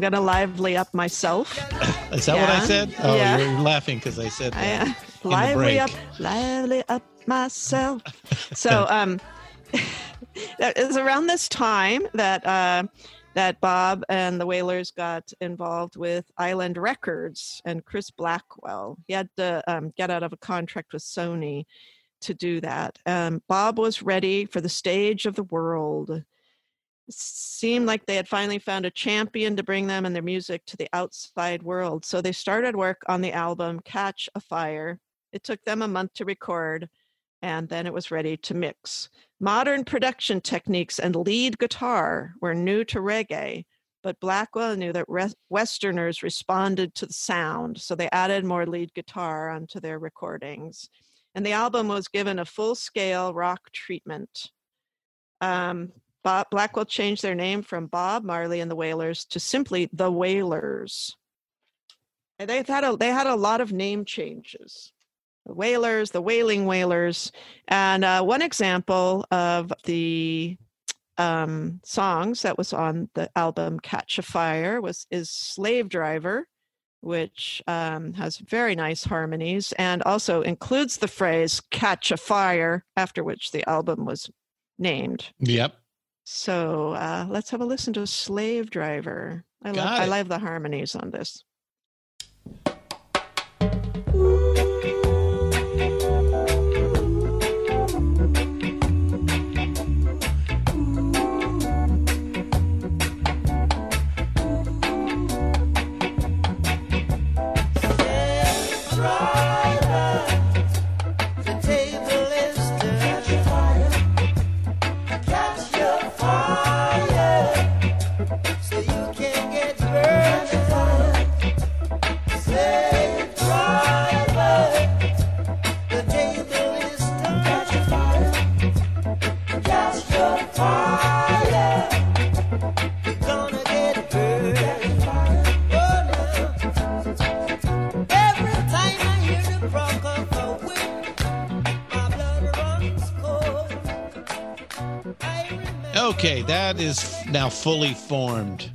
I: Going to lively up myself.
J: Is that what I said? Oh,
I: Yeah.
J: you're laughing because I said
I: I,
J: that.
I: uh,
J: in the
I: lively up, lively up myself. So, um, it was around this time that uh, that Bob and the Wailers got involved with Island Records and Chris Blackwell. He had to um, get out of a contract with Sony to do that. Um, Bob was ready for the stage of the world. Seemed like they had finally found a champion to bring them and their music to the outside world. So they started work on the album Catch a Fire. It took them a month to record, and then it was ready to mix. Modern production techniques and lead guitar were new to reggae, but Blackwell knew that Westerners responded to the sound, so they added more lead guitar onto their recordings. And the album was given a full scale rock treatment. Um, Bob, Blackwell changed their name from Bob Marley and the Wailers to simply the Wailers. And They've had a, they had a lot of name changes. The Wailers, the Wailing Wailers, and uh, one example of the um, songs that was on the album Catch a Fire was is Slave Driver, which um, has very nice harmonies and also includes the phrase "Catch a Fire," after which the album was named.
J: Yep.
I: So uh, let's have a listen to Slave Driver. I love I love the harmonies on this.
D: The
J: that is now fully formed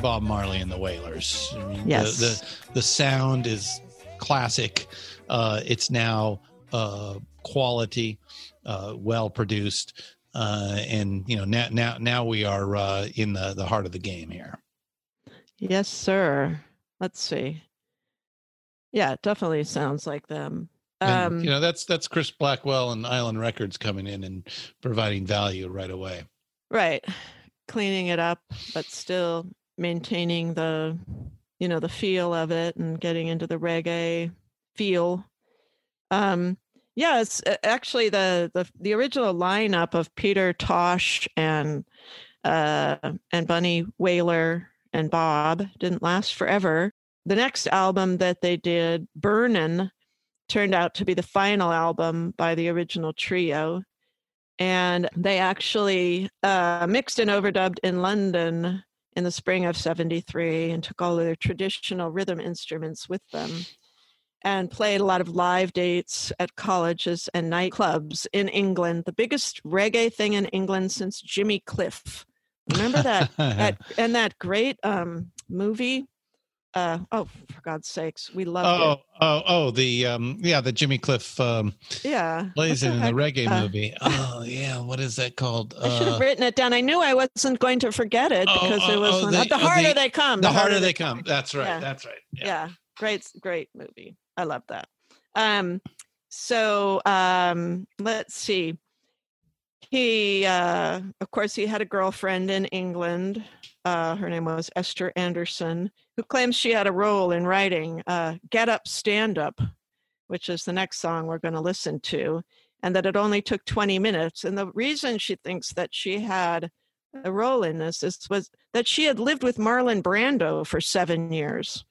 J: Bob Marley and the Wailers. I mean,
I: Yes.
J: the, the the sound is classic. Uh, it's now uh, quality, uh, well produced, uh, and you know now now now we are uh, in the the heart of the game here.
I: Yes, sir. Let's see. Yeah, it definitely sounds like them.
J: And,
I: Um,
J: you know that's that's Chris Blackwell and Island Records coming in and providing value right away.
I: right. Cleaning it up, but still maintaining the, you know, the feel of it and getting into the reggae feel. Um, yeah, uh, actually the the the original lineup of Peter Tosh and uh and Bunny Wailer and Bob didn't last forever. The next album that they did, Burnin', turned out to be the final album by the original trio. And they actually uh, mixed and overdubbed in London in the spring of 73 and took all of their traditional rhythm instruments with them and played a lot of live dates at colleges and nightclubs in England. The biggest reggae thing in England since Jimmy Cliff. Remember that, that and that great um, movie? Uh, oh, for God's sakes, we love
J: Oh,
I: it.
J: oh, oh, the um, yeah, the Jimmy Cliff um,
I: Yeah,
J: plays it in the reggae
I: Uh,
J: movie. Oh, yeah, what is that called?
I: I should have
J: Uh,
I: written it down. I knew I wasn't going to forget it
J: Oh,
I: because
J: oh,
I: it was
J: oh,
I: one-
J: the-
I: the,
J: oh,
I: harder
J: the-
I: they come.
J: the harder they come. That's right.
I: Yeah.
J: That's right.
I: Yeah. great, great movie. I love that. Um, so um, let's see. He, uh, of course, he had a girlfriend in England. Uh, her name was Esther Anderson, who claims she had a role in writing uh, "Get Up, Stand Up," which is the next song we're going to listen to, and that it only took 20 minutes. And the reason she thinks that she had a role in this is was that she had lived with Marlon Brando for seven years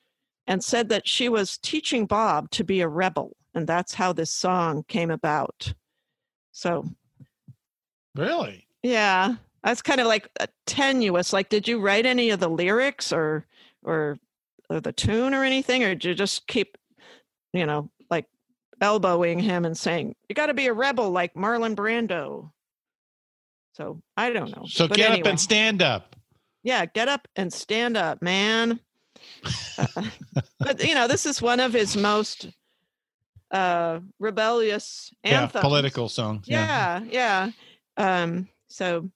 I: and said that she was teaching Bob to be a rebel, and that's how this song came about. So,
J: Really?
I: yeah, that's kind of like uh, tenuous. Like, did you write any of the lyrics or or, or the tune or anything, or did you just keep, you know, like elbowing him and saying, "You got to be a rebel like Marlon Brando"? So I don't know.
J: So
I: But
J: get up and stand up.
I: yeah, get up and stand up, man. Uh, but you know, this is one of his most uh rebellious
J: Yeah,
I: anthems.
J: political songs.
I: Yeah, yeah. Um, so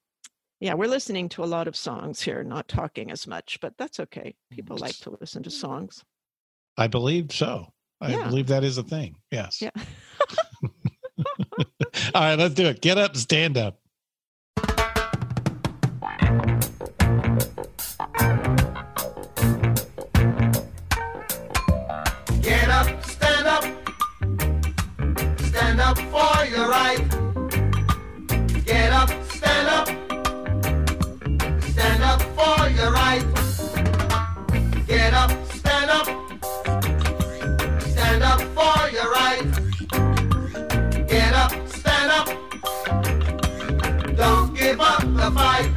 I: yeah, we're listening to a lot of songs here, not talking as much, but that's okay. People like to listen to songs.
J: I believe so. I
I: Yeah.
J: believe that is a thing. Yes.
I: Yeah.
J: All right, let's do it. Get up, stand up.
D: The fight.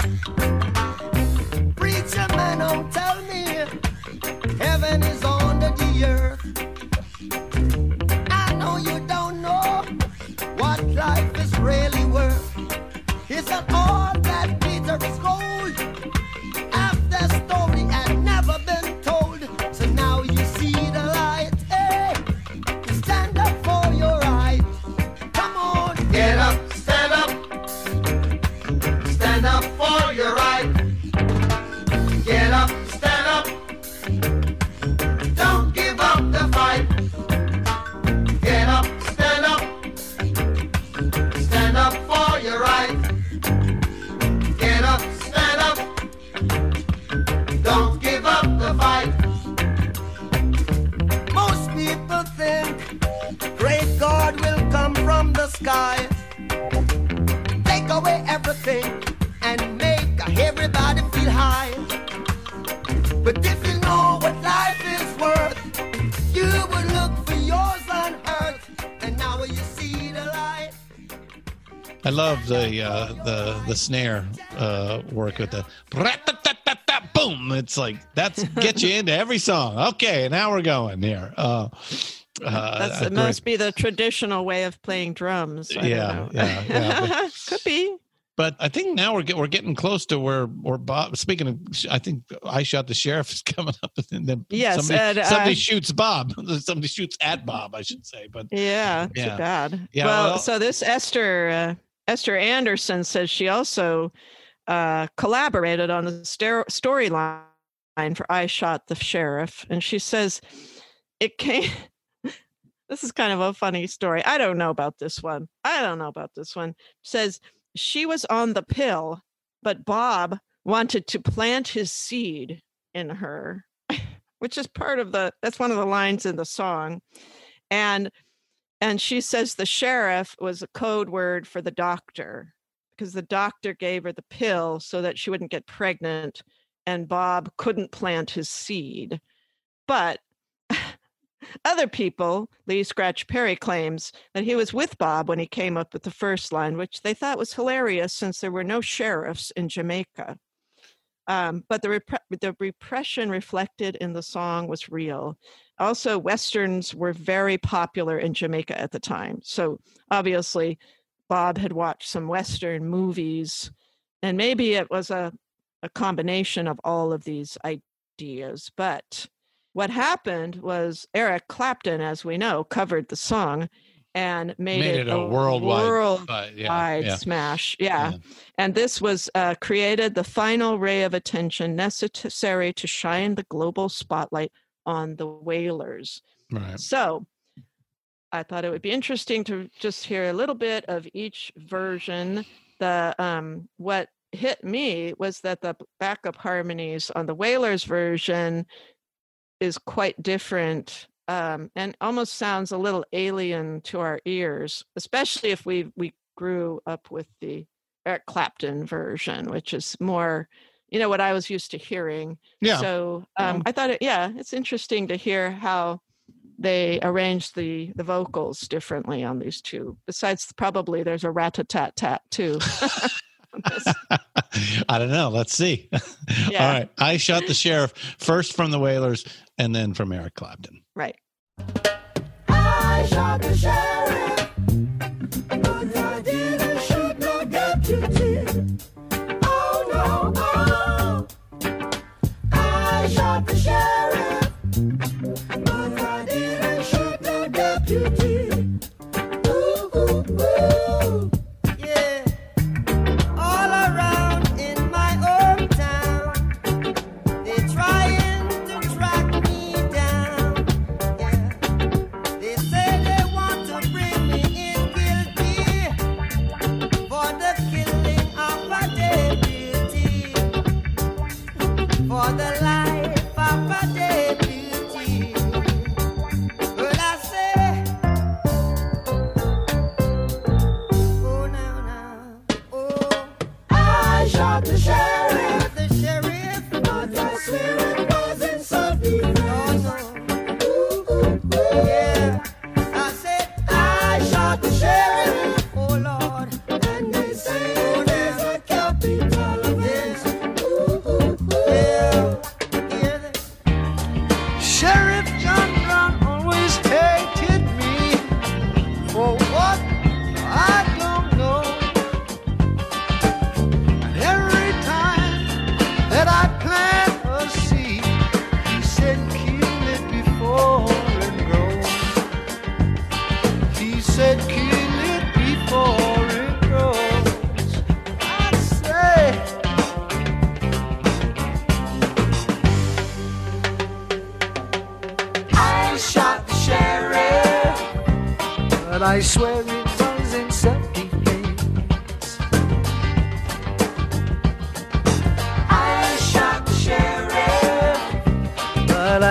D: The
J: uh, the the snare uh, work with the boom. It's like that's get you into every song. Okay, now we're going here. Uh, uh,
I: That's
J: uh,
I: must be the traditional way of playing drums. I
J: Yeah, yeah, yeah,
I: Could be.
J: But I think now we're get, we're getting close to where where Bob. Speaking of, I think I shot the sheriff is coming up, and then
I: Yes,
J: somebody,
I: and, uh,
J: somebody shoots Bob. Somebody shoots at Bob, I should say. But
I: Yeah,
J: Yeah.
I: too bad.
J: Yeah,
I: well,
J: well-
I: so this Esther uh, Esther Anderson says she also uh, collaborated on the storyline for "I Shot the Sheriff," and she says it came. this is kind of a funny story. I don't know about this one. I don't know about this one. Says she was on the pill, but Bob wanted to plant his seed in her, which is part of the. That's one of the lines in the song, and and she says the sheriff was a code word for the doctor because the doctor gave her the pill so that she wouldn't get pregnant and Bob couldn't plant his seed. But other people, Lee Scratch Perry claims that he was with Bob when he came up with the first line, which they thought was hilarious since there were no sheriffs in Jamaica. Um, but the, repre- the repression reflected in the song was real. Also, Westerns were very popular in Jamaica at the time. So obviously, Bob had watched some Western movies, and maybe it was a, a combination of all of these ideas. But what happened was Eric Clapton, as we know, covered the song and made,
J: Made
I: it,
J: it a worldwide,
I: worldwide
J: uh, yeah, yeah.
I: smash. Yeah. And this was uh, created the final ray of attention necessary to shine the global spotlight on the wailers.
J: Right.
I: So I thought it would be interesting to just hear a little bit of each version. The um, what hit me was that the backup harmonies on the Wailers version is quite different um, and almost sounds a little alien to our ears, especially if we we grew up with the Eric Clapton version, which is more, you know, what I was used to hearing.
J: Yeah.
I: So um,
J: Um,
I: I thought, it, yeah, it's interesting to hear how they arranged the the vocals differently on these two. Besides, probably there's a rat a tat tat too.
J: I don't know. Let's see.
I: Yeah.
J: All right. I shot the sheriff first from the Wailers and then from Eric Clapton.
I: right.
D: I shot the sheriff,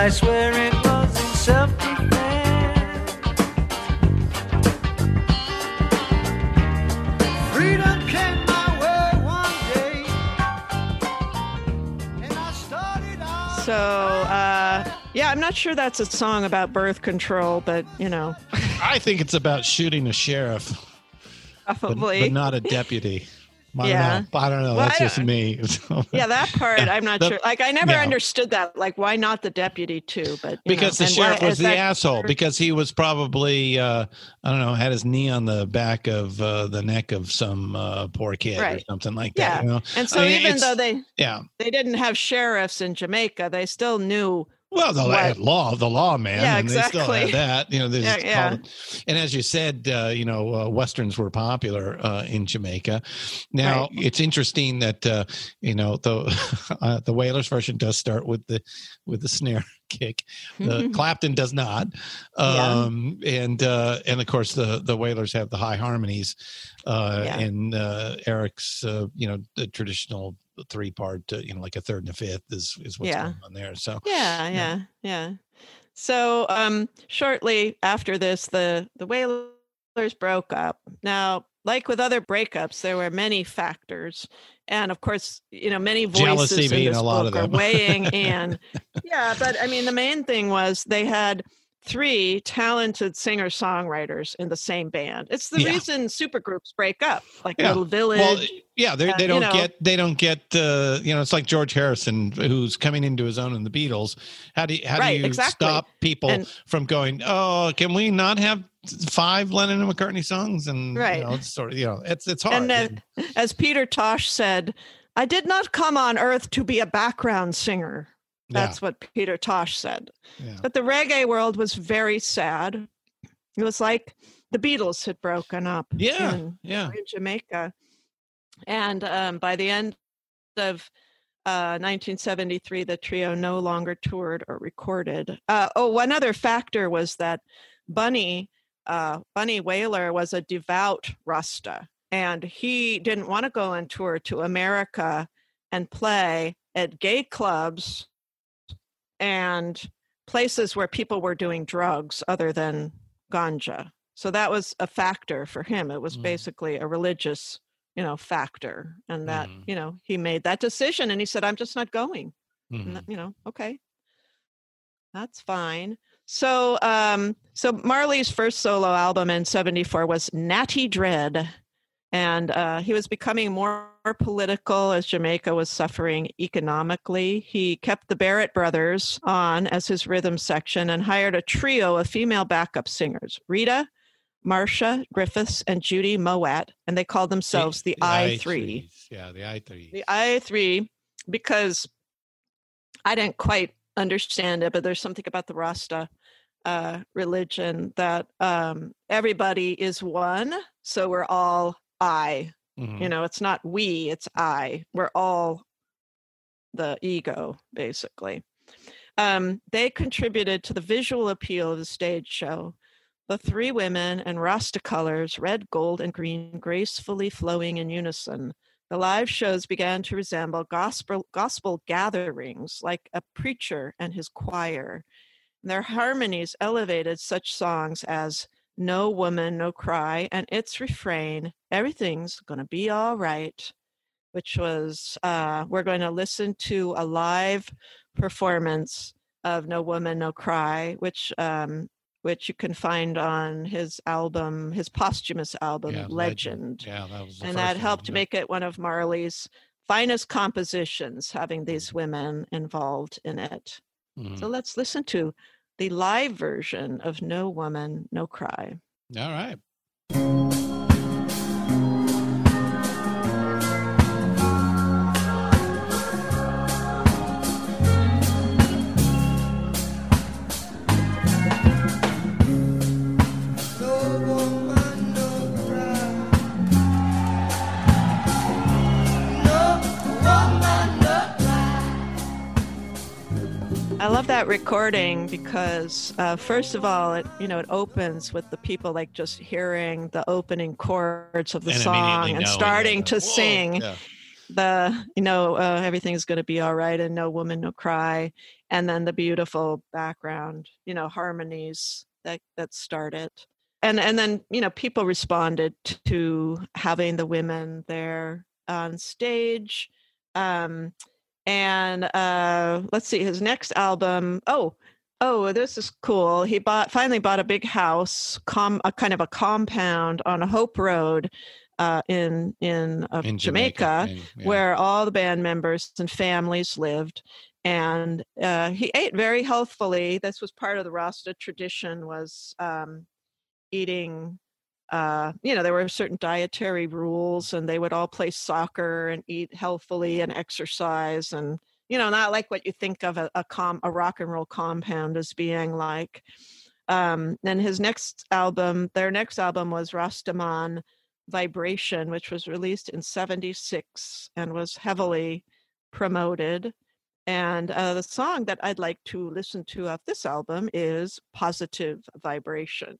D: I swear it was in self-defense. Freedom came my way one day, and I started out.
I: So, uh, yeah, I'm not sure that's a song about birth control, but you know,
J: I think it's about shooting a sheriff, but,
I: probably.
J: but not a deputy. I don't
I: Yeah.
J: know. I don't know.
I: Well,
J: That's just
I: don't-
J: me.
I: yeah, that part I'm not
J: the-
I: sure. Like, I never understood that. Like, why not the deputy too? But
J: because
I: know,
J: the
I: and why-
J: sheriff was the asshole because he was probably uh i don't know had his knee on the back of uh, the neck of some uh, poor kid or something like
I: Yeah,
J: that you know?
I: and so
J: I mean,
I: even though they
J: yeah
I: they didn't have sheriffs in Jamaica, they still knew.
J: Well the
I: what-
J: law the law man
I: Yeah,
J: and they still
I: exactly.
J: had that you know they
I: Yeah, yeah.
J: it- and as you said uh, you know uh, westerns were popular uh, in jamaica now
I: Right.
J: it's interesting that uh, you know the uh, the wailers version does start with the with the snare kick the clapton does not
I: Yeah.
J: um and uh and of course the the wailers have the high harmonies uh
I: Yeah.
J: and uh eric's uh you know the traditional three part uh, you know like a third and a fifth is is what's
I: Yeah.
J: going on there so
I: Yeah, yeah, yeah. So um, shortly after this, the the Wailers broke up. Now, like with other breakups, there were many factors, and of course, you know, many voices
J: Jealousy
I: in this
J: a lot of
I: book are
J: them.
I: weighing in. yeah, but I mean, the main thing was they had three talented singer songwriters in the same band. It's the
J: Yeah.
I: reason supergroups break up, like
J: Yeah.
I: Little Village.
J: well yeah they,
I: uh,
J: they
I: you
J: don't
I: know-
J: get they don't get uh you know it's like george harrison who's coming into his own in the beatles how do you how
I: Right,
J: do you
I: exactly.
J: stop people
I: And-
J: from going oh can we not have five lennon and mccartney songs and
I: Right.
J: you know it's sort of you know it's it's hard
I: And then, as Peter Tosh said, I did not come on earth to be a background singer.
J: Yeah.
I: That's what Peter Tosh said.
J: Yeah.
I: But the reggae world was very sad. It was like the Beatles had broken up
J: Yeah,
I: in,
J: yeah.
I: in Jamaica. And um, by the end of uh, 1973, the trio no longer toured or recorded. Uh, oh, one other factor was that Bunny, uh, Bunny Wailer was a devout Rasta, and he didn't want to go on tour to America and play at gay clubs and places where people were doing drugs other than ganja. So that was a factor for him. It was
J: Mm.
I: basically a religious, you know, factor, and that
J: Mhm.
I: you know he made that decision, and he said, "I'm just not going." And that- you know, okay, that's fine. So, um, so Marley's first solo album in '74 was Natty Dread, and uh, he was becoming more political as Jamaica was suffering economically. He kept the Barrett brothers on as his rhythm section and hired a trio of female backup singers: Rita, Marcia Griffiths, and Judy Mowatt, and they called themselves the, I Three
J: I3s. yeah the i3
I: the I three because I didn't quite understand it, but there's something about the Rasta uh, religion that um, everybody is one, so we're all I.
J: Mhm.
I: You know, it's not we, it's I. We're all the ego, basically. Um, they contributed to the visual appeal of the stage show. The three women in Rasta colors, red, gold, and green, gracefully flowing in unison. The live shows began to resemble gospel, gospel gatherings, like a preacher and his choir. And Their harmonies elevated such songs as No Woman, No Cry, and its refrain, Everything's Gonna Be All Right, which was, uh, we're going to listen to a live performance of No Woman, No Cry, which um, which you can find on his album, his posthumous album,
J: Yeah,
I: Legend.
J: yeah that was
I: And that helped
J: yeah.
I: make it one of Marley's finest compositions, having these women involved in it.
J: Mhm.
I: So let's listen to the live version of No Woman, No Cry.
J: all right
I: I love that recording because, uh, first of all, it you know it opens with the people like just hearing the opening chords of the
J: And
I: song and starting
J: yeah,
I: to
J: whoa,
I: sing
J: yeah.
I: the you know uh, everything's going to be all right and no woman no cry, and then the beautiful background you know harmonies that that start it, and and then you know people responded to having the women there on stage. Um, and uh let's see his next album oh oh this is cool. He bought finally bought a big house com a kind of a compound on a hope road uh in in, uh,
J: In
I: jamaica,
J: Jamaica, yeah.
I: where all the band members and families lived. And uh he ate very healthfully. This was part of the rasta tradition was um eating uh, you know, there were certain dietary rules, and they would all play soccer and eat healthfully and exercise, and you know, not like what you think of a, a com a rock and roll compound as being like. Um, and his next album, their next album was Rastaman Vibration, which was released in '76 and was heavily promoted. And uh, the song that I'd like to listen to off this album is Positive Vibration.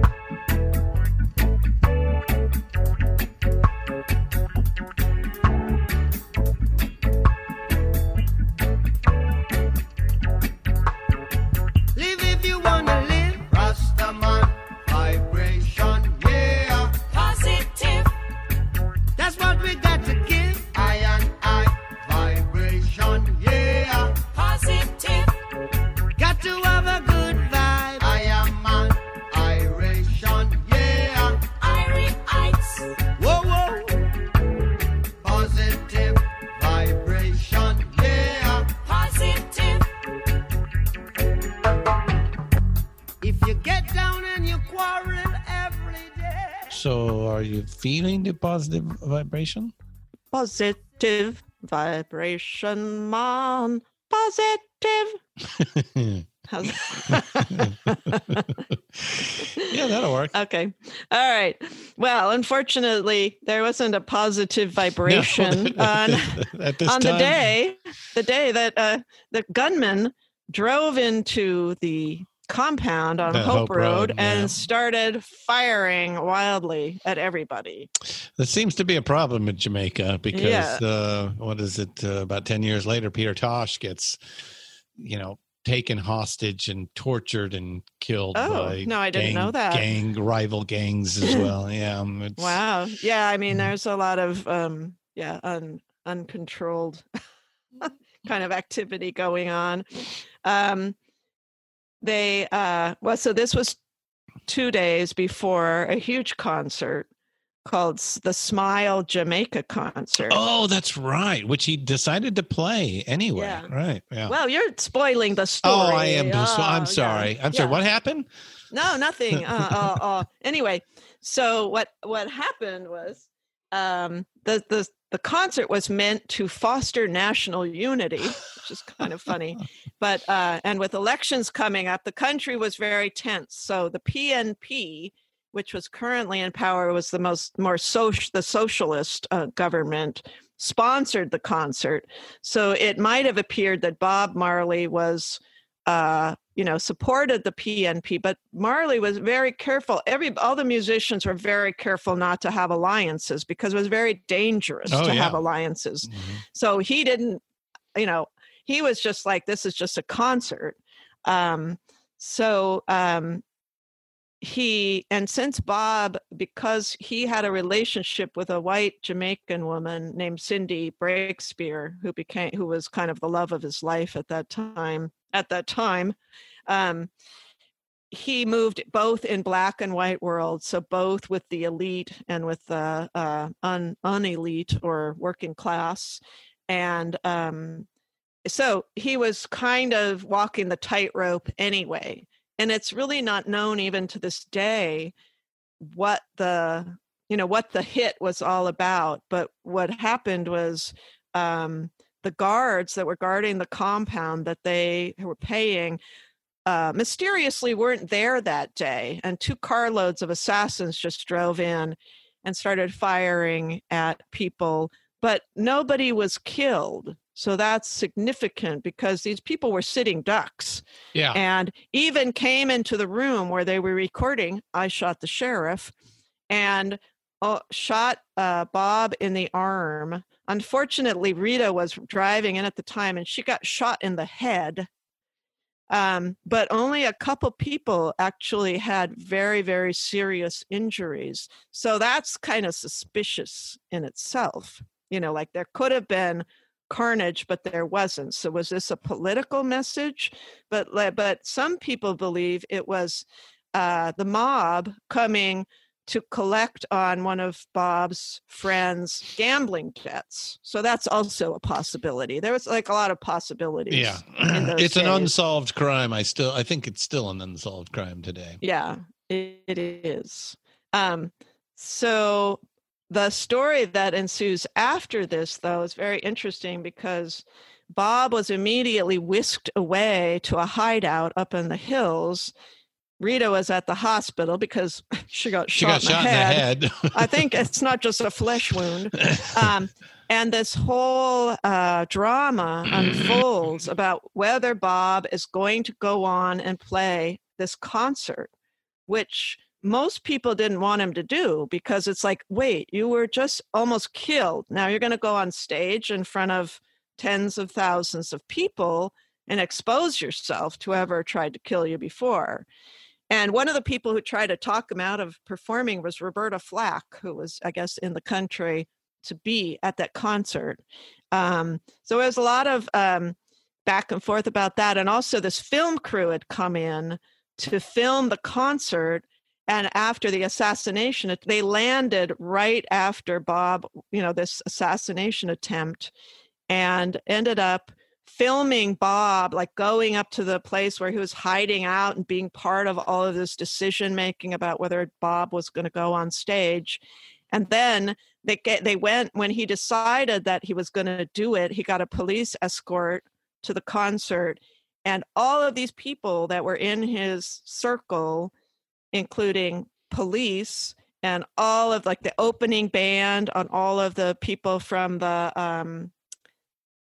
D: You
J: feeling the positive vibration?
I: Positive vibration, man. Positive.
J: Yeah, that'll work.
I: Okay. All right. Well, unfortunately, there wasn't a positive vibration on,
J: At this
I: on the day, the day that uh, the gunman drove into the compound on Hope,
J: Hope
I: Road,
J: Road,
I: and
J: yeah.
I: started firing wildly at everybody.
J: There seems to be a problem in Jamaica because
I: Yeah.
J: uh, what is it? Uh, about ten years later, Peter Tosh gets, you know, taken hostage and tortured and killed
I: Oh,
J: by
I: no, I didn't
J: gang,
I: know that.
J: gang rival gangs as well. Yeah, um, it's,
I: Wow. Yeah, I mean, there's a lot of um, yeah, un, uncontrolled kind of activity going on. Um, they uh, well, so this was two days before a huge concert called the Smile Jamaica concert.
J: Oh, that's right. Which he decided to play anyway.
I: Yeah.
J: Right. Yeah.
I: Well, you're spoiling the story.
J: oh, I am. so,
I: Oh,
J: I'm
I: yeah.
J: sorry. I'm sorry.
I: Yeah.
J: What happened?
I: No, nothing. Uh, uh, uh, anyway, so what what happened was um, the the the concert was meant to foster national unity, which is kind of funny. But uh, and with elections coming up, the country was very tense. So the PNP, which was currently in power, was the most more social the socialist uh, government sponsored the concert. So it might have appeared that Bob Marley was uh, you know, supported the PNP, but Marley was very careful. Every all the musicians were very careful not to have alliances because it was very dangerous
J: Oh,
I: to
J: yeah.
I: have alliances. So he didn't, you know, he was just like, this is just a concert. Um, so um, he and since Bob, because he had a relationship with a white Jamaican woman named Cindy Breakspeare, who became who was kind of the love of his life at that time. At that time, um, he moved both in black and white world, so both with the elite and with the uh, un unelite or working class, and um, so he was kind of walking the tightrope anyway and it's really not known even to this day what the you know what the hit was all about but what happened was um, the guards that were guarding the compound that they were paying uh, mysteriously weren't there that day and two carloads of assassins just drove in and started firing at people but nobody was killed. So that's significant because these people were sitting ducks
J: Yeah.
I: and even came into the room where they were recording. I shot the sheriff and uh, shot uh, Bob in the arm. Unfortunately, Rita was driving in at the time and she got shot in the head. Um, but only a couple people actually had very, very serious injuries. So that's kind of suspicious in itself. You know, like there could have been carnage, but there wasn't. So was this a political message? But but some people believe it was uh, the mob coming to collect on one of Bob's friends' gambling debts. So that's also a possibility. There was like a lot of possibilities.
J: Yeah. It's an unsolved crime. I still I think it's still an unsolved crime today.
I: Yeah, it, it is. Um, so the story that ensues after this, though, is very interesting because Bob was immediately whisked away to a hideout up in the hills. Rita was at the hospital because she got
J: She
I: shot,
J: got
I: in,
J: shot
I: the
J: in the
I: head.
J: head.
I: I think it's not just a flesh wound. Um, and this whole uh, drama unfolds about whether Bob is going to go on and play this concert, which most people didn't want him to do because it's like, wait, you were just almost killed. Now you're going to go on stage in front of tens of thousands of people and expose yourself to whoever tried to kill you before. And one of the people who tried to talk him out of performing was Roberta Flack, who was, I guess, in the country to be at that concert. Um, so there was a lot of um, back and forth about that. And also, this film crew had come in to film the concert. And after the assassination, they landed right after Bob, you know, this assassination attempt and ended up filming Bob, like going up to the place where he was hiding out and being part of all of this decision making about whether Bob was going to go on stage. And then they get they went when he decided that he was going to do it. He got a police escort to the concert, and all of these people that were in his circle, including police and all of like the opening band on all of the people from the um,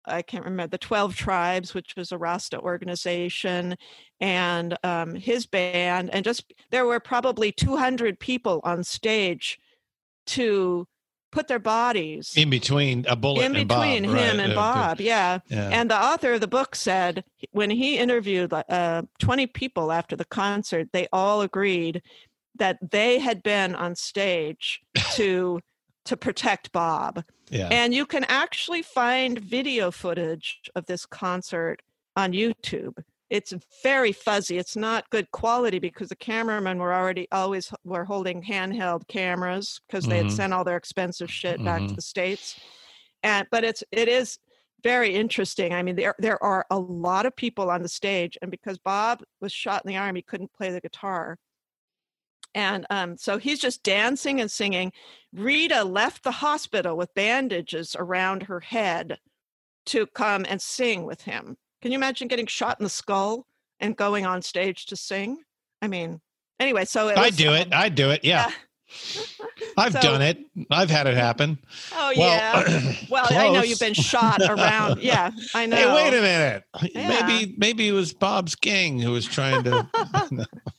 I: I can't remember the 12 Tribes, which was a Rasta organization, and um, his band. And just there were probably 200 people on stage to put their bodies
J: in between a bullet
I: in
J: and
I: between
J: Bob,
I: him
J: right,
I: and
J: uh,
I: Bob. Yeah.
J: yeah.
I: And the author of the book said when he interviewed uh, 20 people after the concert, they all agreed that they had been on stage to to protect Bob.
J: Yeah.
I: And you can actually find video footage of this concert on YouTube. It's very fuzzy. It's not good quality because the cameramen were already always were holding handheld cameras because they had
J: Mhm.
I: sent all their expensive shit back to
J: Mhm.
I: the states. And but it's it is very interesting. I mean, there there are a lot of people on the stage, and because Bob was shot in the arm, he couldn't play the guitar. And um, so he's just dancing and singing. Rita left the hospital with bandages around her head to come and sing with him. Can you imagine getting shot in the skull and going on stage to sing? I mean, anyway, so was,
J: do it. I'd do it. Yeah. I've
I: So-
J: done it. I've had it happen.
I: Oh
J: Well,
I: yeah. Well, I know you've been shot around. Yeah, I know.
J: Hey, wait a minute.
I: Yeah.
J: Maybe maybe it was Bob's gang who was trying to.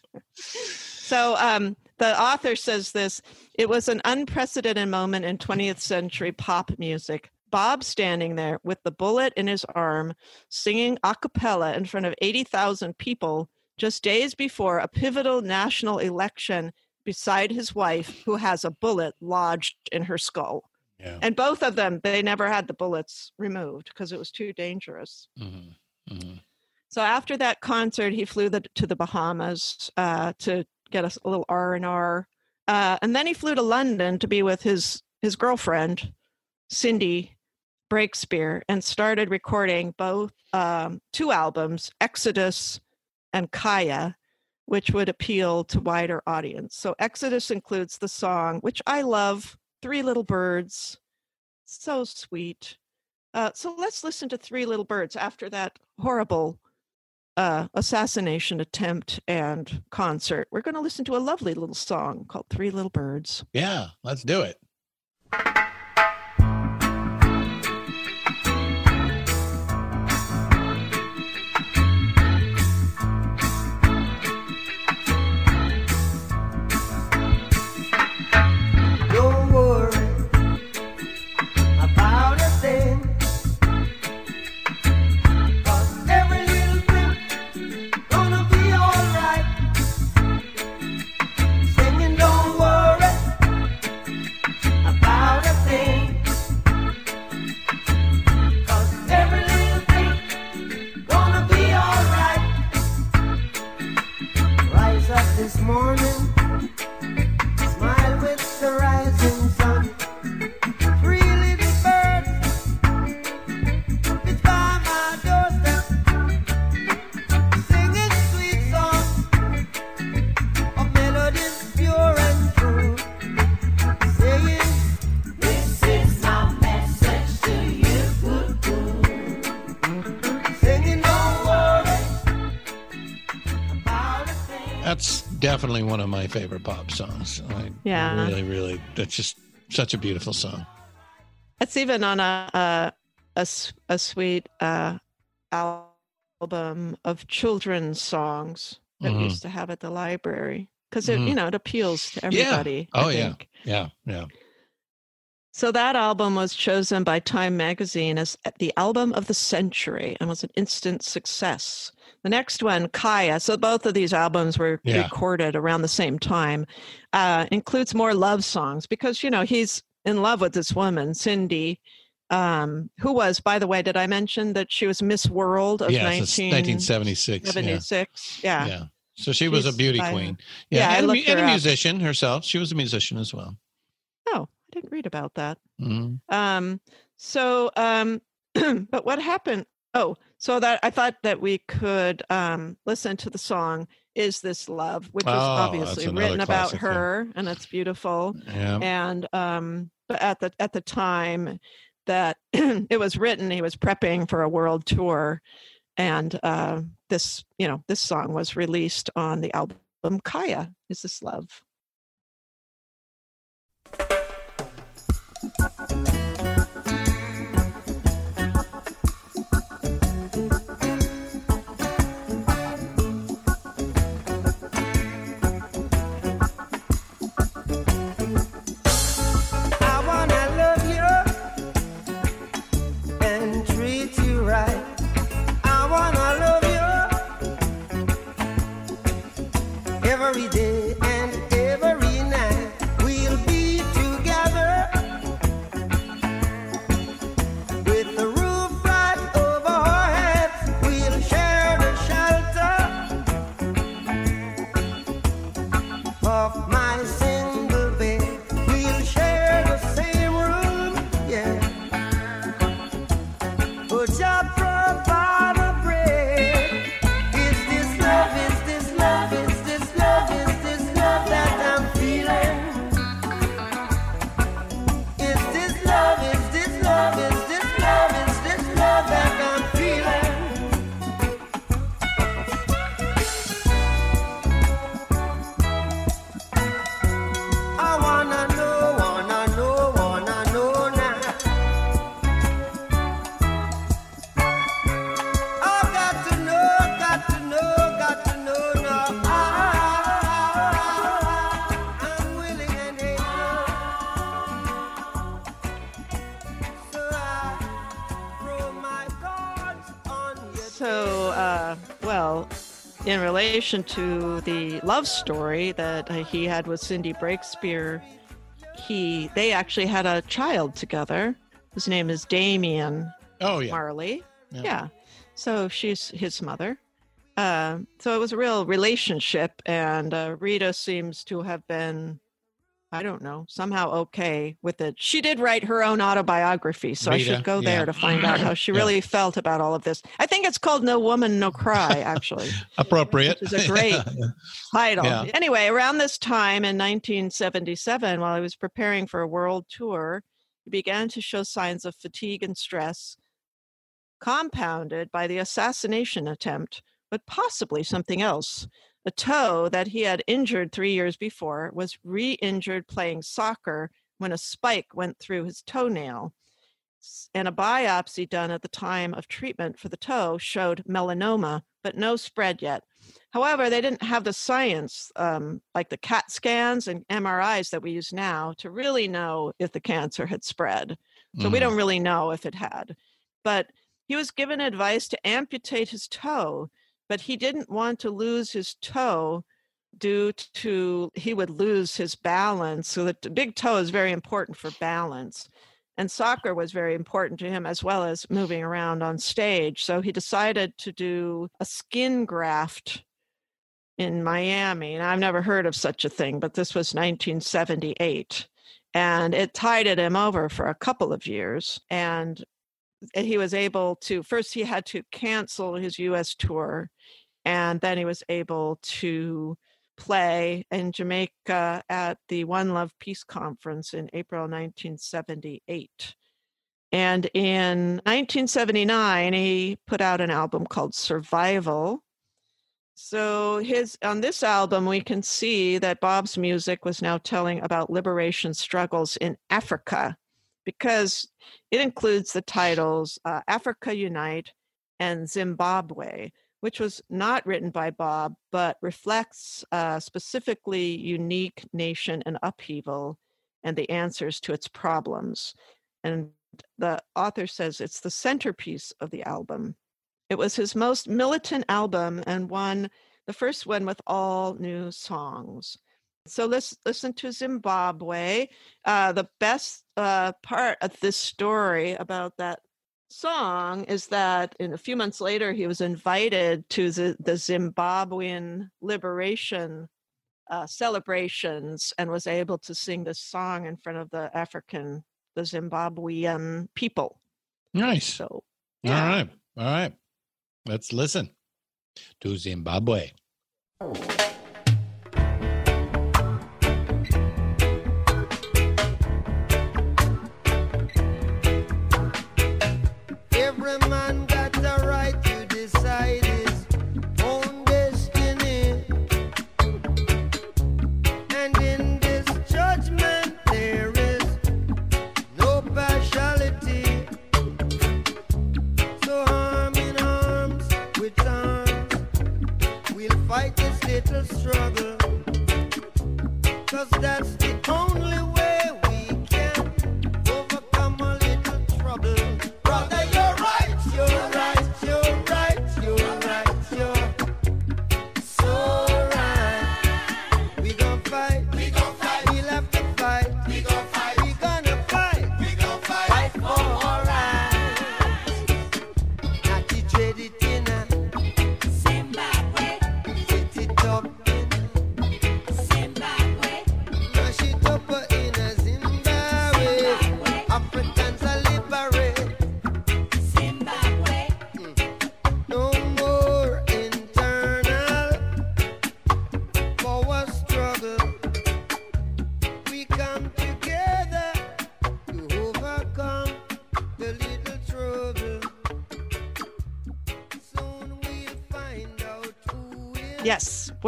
I: So um, the author says this it was an unprecedented moment in 20th century pop music. Bob standing there with the bullet in his arm, singing a cappella in front of 80,000 people just days before a pivotal national election beside his wife, who has a bullet lodged in her skull.
J: Yeah.
I: And both of them, they never had the bullets removed because it was too dangerous.
J: Mhm, mhm.
I: So after that concert, he flew the, to the Bahamas uh, to get us a little R and R, uh, and then he flew to London to be with his his girlfriend, Cindy Breakspeare, and started recording both um, two albums, Exodus and Kaya, which would appeal to wider audience. So Exodus includes the song, which I love, Three Little Birds, so sweet. Uh, so let's listen to Three Little Birds after that horrible uh, assassination attempt and concert. We're going to listen to a lovely little song called Three Little Birds.
J: Yeah, let's do it. Definitely one of my favorite pop songs. I
I: Yeah.
J: really, really. That's just such a beautiful song.
I: It's even on a a a sweet uh, album of children's songs that we
J: Mhm.
I: used to have at the library because it
J: Mhm.
I: you know it appeals to
J: Yeah.
I: everybody. I
J: Oh yeah. Yeah. Yeah.
I: So that album was chosen by Time magazine as the album of the century and was an instant success. The next one, Kaya, so both of these albums were
J: Yeah.
I: recorded around the same time, uh, includes more love songs because, you know, he's in love with this woman, Cindy, um, who was, by the way, did I mention that she was Miss World of
J: Yes, it's
I: 1976?
J: 1976. Yeah.
I: Yeah.
J: Yeah. So she was a beauty
I: by-
J: queen.
I: Yeah,
J: Yeah, and, and a musician herself. She was a musician as well.
I: Oh, didn't read about that.
J: Mhm.
I: Um, so, um, but what happened? Oh, so that I thought that we could um, listen to the song "Is This Love," which is
J: Oh,
I: obviously written about her, and it's beautiful.
J: Yeah.
I: And um, but at the at the time that it was written, he was prepping for a world tour, and uh, this you know this song was released on the album Kaya. Is this love? Relation to the love story that uh, he had with Cindy Breakspeare, he they actually had a child together. His name is Damian
J: Oh yeah.
I: Marley.
J: Yeah.
I: Yeah. So she's his mother. Uh, so it was a real relationship, and uh, Rita seems to have been, I don't know, somehow okay with it. She did write her own autobiography, so I should go there
J: yeah.
I: to find out how she
J: Yeah.
I: really felt about all of this. I think it's called No Woman, No Cry, actually.
J: Appropriate.
I: Which is a great title.
J: Yeah.
I: Anyway, around this time in 1977, while he was preparing for a world tour, he began to show signs of fatigue and stress, compounded by the assassination attempt, but possibly something else. A toe that he had injured three years before was re injured playing soccer when a spike went through his toenail. And a biopsy done at the time of treatment for the toe showed melanoma, but no spread yet. However, they didn't have the science um, like the CAT scans and MRIs that we use now to really know if the cancer had spread. So we
J: Mhm.
I: don't really know if it had. But he was given advice to amputate his toe, but he didn't want to lose his toe due to he would lose his balance. So the big toe is very important for balance. And soccer was very important to him as well as moving around on stage. So he decided to do a skin graft in Miami. And I've never heard of such a thing, but this was 1978. And it tided him over for a couple of years. And eh, he was able to, first, he had to cancel his US tour. And then he was able to play in Jamaica at the One Love Peace Conference in April 1978. And in 1979, he put out an album called Survival. So his on this album we can see that Bob's music was now telling about liberation struggles in Africa because it includes the titles uh, Africa Unite and Zimbabwe, which was not written by Bob but reflects uh, specifically unique nation and upheaval and the answers to its problems. And the author says it's the centerpiece of the album. It was his most militant album and one, the first one with all new songs. So let's listen to Zimbabwe. Uh, the best uh, part of this story about that song is that in a few months later he was invited to the, the Zimbabwean liberation uh, celebrations and was able to sing this song in front of the African, the Zimbabwean people.
J: Nice.
I: So,
J: yeah. all right, all right. Let's listen to Zimbabwe.
D: Every little struggle. Cause that's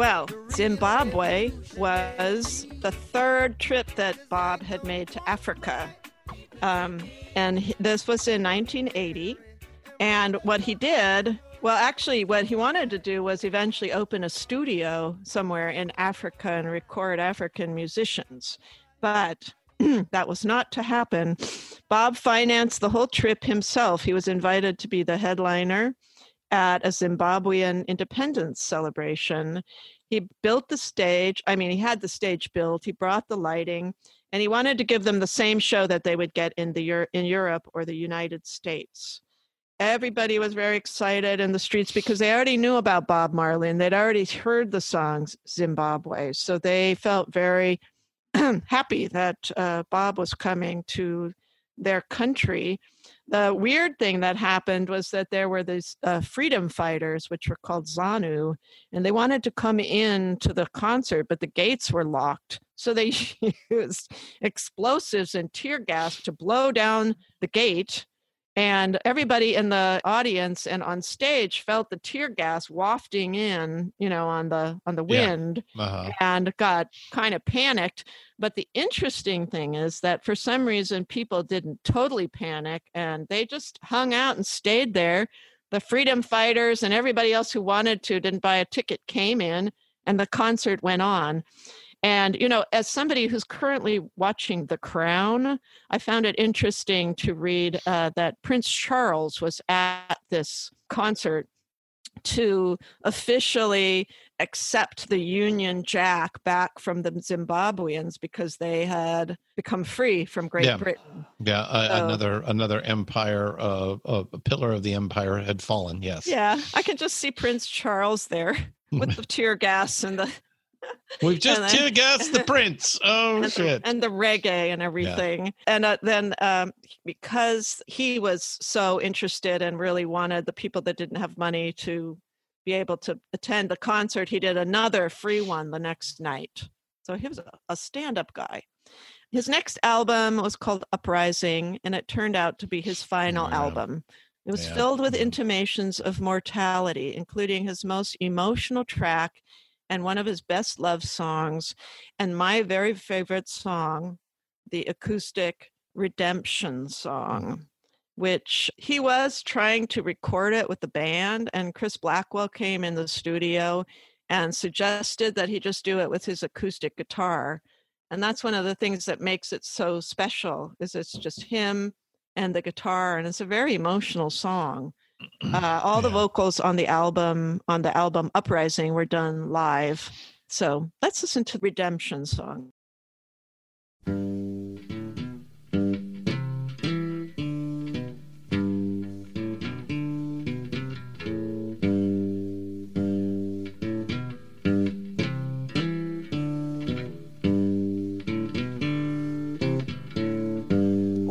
D: Well, Zimbabwe
I: was the third trip that Bob had made to Africa. Um, and he- this was in 1980. And what he did, well, actually, what he wanted to do was eventually open a studio somewhere in Africa and record African musicians. But that was not to happen. Bob financed the whole trip himself. He was invited to be the headliner at a Zimbabwean independence celebration. He built the stage. I mean, he had the stage built. He brought the lighting, and he wanted to give them the same show that they would get in the in Europe or the United States. Everybody was very excited in the streets because they already knew about Bob Marley and they'd already heard the songs Zimbabwe. So they felt very happy that uh, Bob was coming to their country. The weird thing that happened was that there were these uh, freedom fighters, which were called ZANU, and they wanted to come in to the concert, but the gates were locked. So they used explosives and tear gas to blow down the gate. And everybody in the audience and on stage felt the tear gas wafting in, you know, on the on the
J: Yeah.
I: wind
J: Uh-huh.
I: and got kind of panicked. But the interesting thing is that for some reason, people didn't totally panic and they just hung out and stayed there. The freedom fighters and everybody else who wanted to didn't buy a ticket came in and the concert went on. And, you know, as somebody who's currently watching The Crown, I found it interesting to read uh, that Prince Charles was at this concert to officially accept the Union Jack back from the Zimbabweans because they had become free from Great
J: Yeah.
I: Britain.
J: Yeah, uh,
I: So-
J: another another empire, uh, uh, a pillar of the empire had fallen. Yes.
I: Yeah, I can just see Prince Charles there with the tear gas and the
J: We've just
I: then-
J: tear gassed the prince. Oh
I: and, the,
J: shit.
I: and the reggae and everything. And uh, then um, because he was so interested and really wanted the people that didn't have money to be able to attend the concert, he did another free one the next night. So he was a, a stand up guy. His next album was called Uprising, and it turned out to be his final
J: Wow.
I: album. It was
J: Yeah.
I: filled with intimations of mortality, including his most emotional track and one of his best love songs, and my very favorite song, the acoustic Redemption mm-hmm. song, which he was trying to record it with the band. And Chris Blackwell came in the studio and suggested that he just do it with his acoustic guitar. And that's one of the things that makes it so special is it's just him and the guitar and it's a very emotional song uh, all the vocals on the album on the album uprising were done live so let's listen to redemption song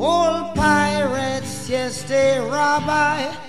D: Old pirates, yes, they rob I.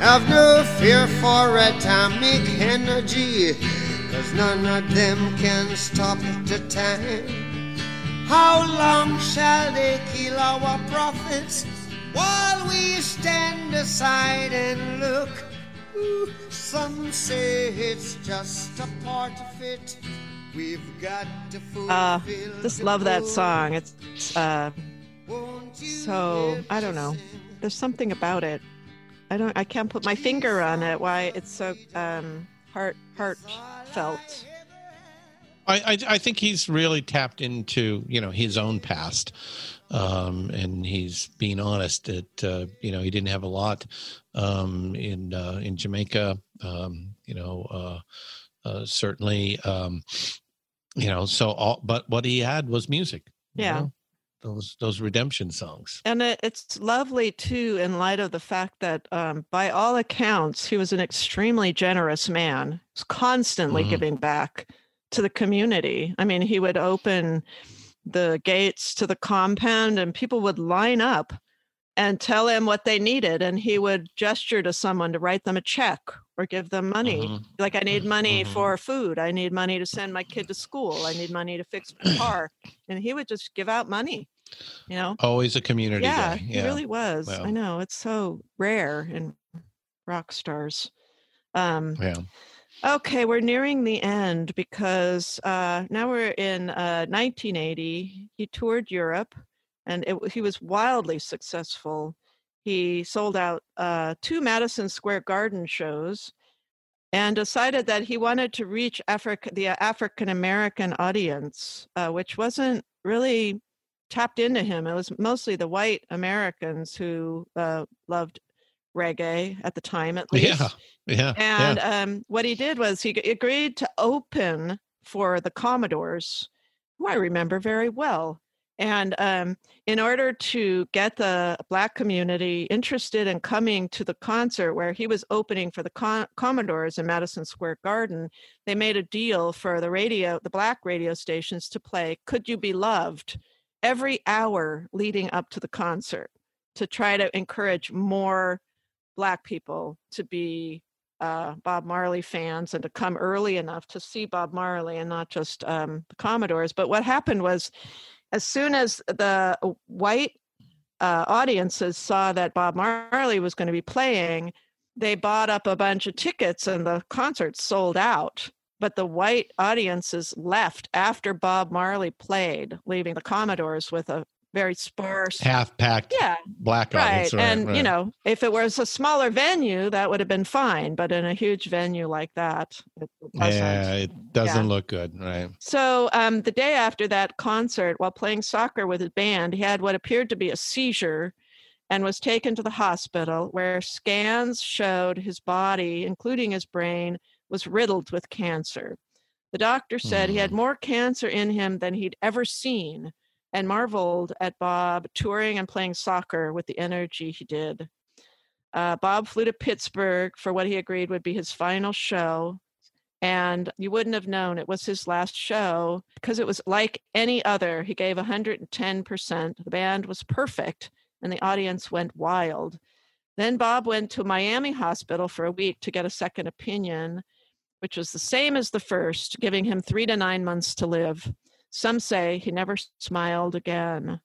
D: Have no fear for atomic energy, cause none of them can stop the time. How long shall they kill our prophets while we stand aside and look? Ooh, some say it's just a part of it. We've got to fulfill
I: uh just love that song it's uh so i don't know there's something about it i don't i can't put my finger on it why it's so um heart heartfelt
J: I, I I think he's really tapped into you know his own past, um, and he's being honest that uh, you know he didn't have a lot um, in uh, in Jamaica. Um, you know, uh, uh, certainly, um, you know. So, all, but what he had was music. you
I: Yeah.
J: know, those those redemption songs.
I: And it, it's lovely too, in light of the fact that, um, by all accounts, he was an extremely generous man. Constantly
J: Mhm.
I: giving back to the community. I mean, he would open the gates to the compound, and people would line up and tell him what they needed, and he would gesture to someone to write them a check or give them money.
J: Mhm.
I: Like, I need money
J: Mhm.
I: for food. I need money to send my kid to school. I need money to fix my car. And he would just give out money, you know?
J: Always a community
I: yeah,
J: guy.
I: he really was.
J: Wow.
I: I know it's so rare in rock stars. Um,
J: Yeah.
I: okay, we're nearing the end because uh, now we're in uh, 1980. He toured Europe, and it, he was wildly successful. He sold out uh, two Madison Square Garden shows, and decided that he wanted to reach Africa, the African American audience, uh, which wasn't really tapped into him. It was mostly the white Americans who uh, loved reggae at the time, at least.
J: Yeah. Yeah.
I: And
J: yeah.
I: um, what he did was he agreed to open for the Commodores, who I remember very well. And um, in order to get the Black community interested in coming to the concert where he was opening for the Com- Commodores in Madison Square Garden, they made a deal for the radio, the Black radio stations to play Could You Be Loved every hour leading up to the concert to try to encourage more Black people to be uh, Bob Marley fans and to come early enough to see Bob Marley and not just um, the Commodores. But what happened was, as soon as the white uh, audiences saw that Bob Marley was going to be playing, they bought up a bunch of tickets and the concert sold out. But the white audiences left after Bob Marley played, leaving the Commodores with a very sparse.
J: Half packed.
I: Yeah.
J: Black
I: right.
J: audience. Right,
I: and you know, if it was a smaller venue, that would have been fine. But in a huge venue like that, it doesn't.
J: Yeah, it doesn't
I: Yeah.
J: look good. Right.
I: So um, the day after that concert, while playing soccer with his band, he had what appeared to be a seizure and was taken to the hospital where scans showed his body, including his brain, was riddled with cancer. The doctor said he had more cancer in him than he'd ever seen and marveled at Bob touring and playing soccer with the energy he did. Uh, Bob flew to Pittsburgh for what he agreed would be his final show. And you wouldn't have known it was his last show because it was like any other. He gave 110%. The band was perfect and the audience went wild. Then Bob went to Miami Hospital for a week to get a second opinion, which was the same as the first, giving him three to nine months to live. Some say he never smiled again.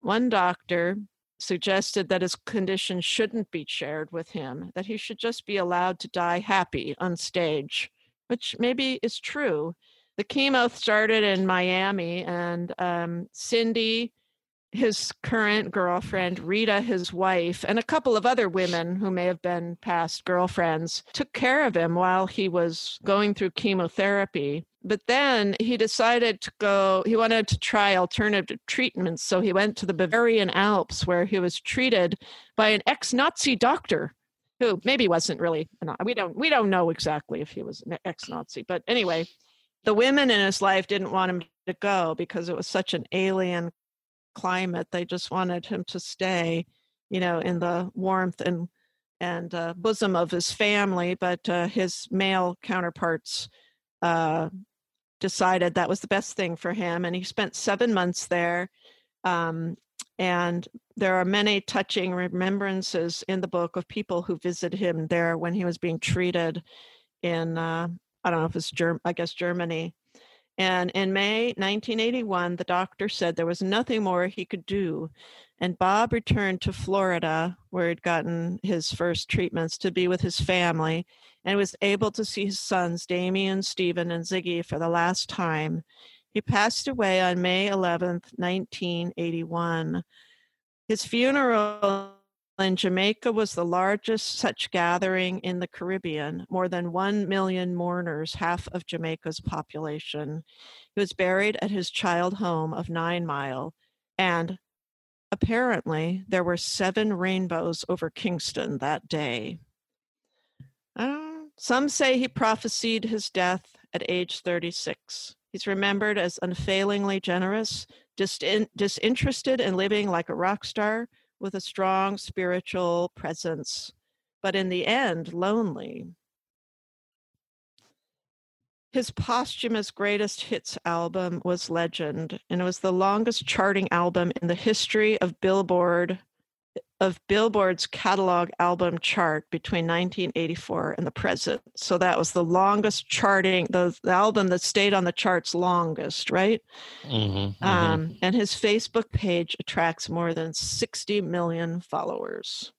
I: One doctor suggested that his condition shouldn't be shared with him, that he should just be allowed to die happy on stage, which maybe is true. The chemo started in Miami, and um, Cindy, his current girlfriend, Rita, his wife, and a couple of other women who may have been past girlfriends took care of him while he was going through chemotherapy. But then he decided to go, he wanted to try alternative treatments. So he went to the Bavarian Alps where he was treated by an ex Nazi doctor who maybe wasn't really, we don't, we don't know exactly if he was an ex Nazi. But anyway, the women in his life didn't want him to go because it was such an alien climate. They just wanted him to stay, you know, in the warmth and and uh, bosom of his family. But uh, his male counterparts uh, decided that was the best thing for him, and he spent seven months there. Um, and there are many touching remembrances in the book of people who visited him there when he was being treated in uh, I don't know if it's Germ- I guess Germany. And in May 1981, the doctor said there was nothing more he could do. And Bob returned to Florida, where he'd gotten his first treatments, to be with his family and was able to see his sons, Damian, Stephen, and Ziggy, for the last time. He passed away on May 11th, 1981. His funeral in Jamaica was the largest such gathering in the Caribbean, more than 1 million mourners, half of Jamaica's population. He was buried at his child home of Nine Mile, and apparently there were seven rainbows over Kingston that day. Uh, some say he prophesied his death at age 36. He's remembered as unfailingly generous, disin- disinterested in living like a rock star, with a strong spiritual presence, but in the end, lonely. His posthumous greatest hits album was Legend, and it was the longest charting album in the history of Billboard of Billboard's catalog album chart between 1984 and the present. So that was the longest charting, the, the album that stayed on the charts longest, right?
J: Mm-hmm,
I: Um, and his Facebook page attracts more than 60 million followers.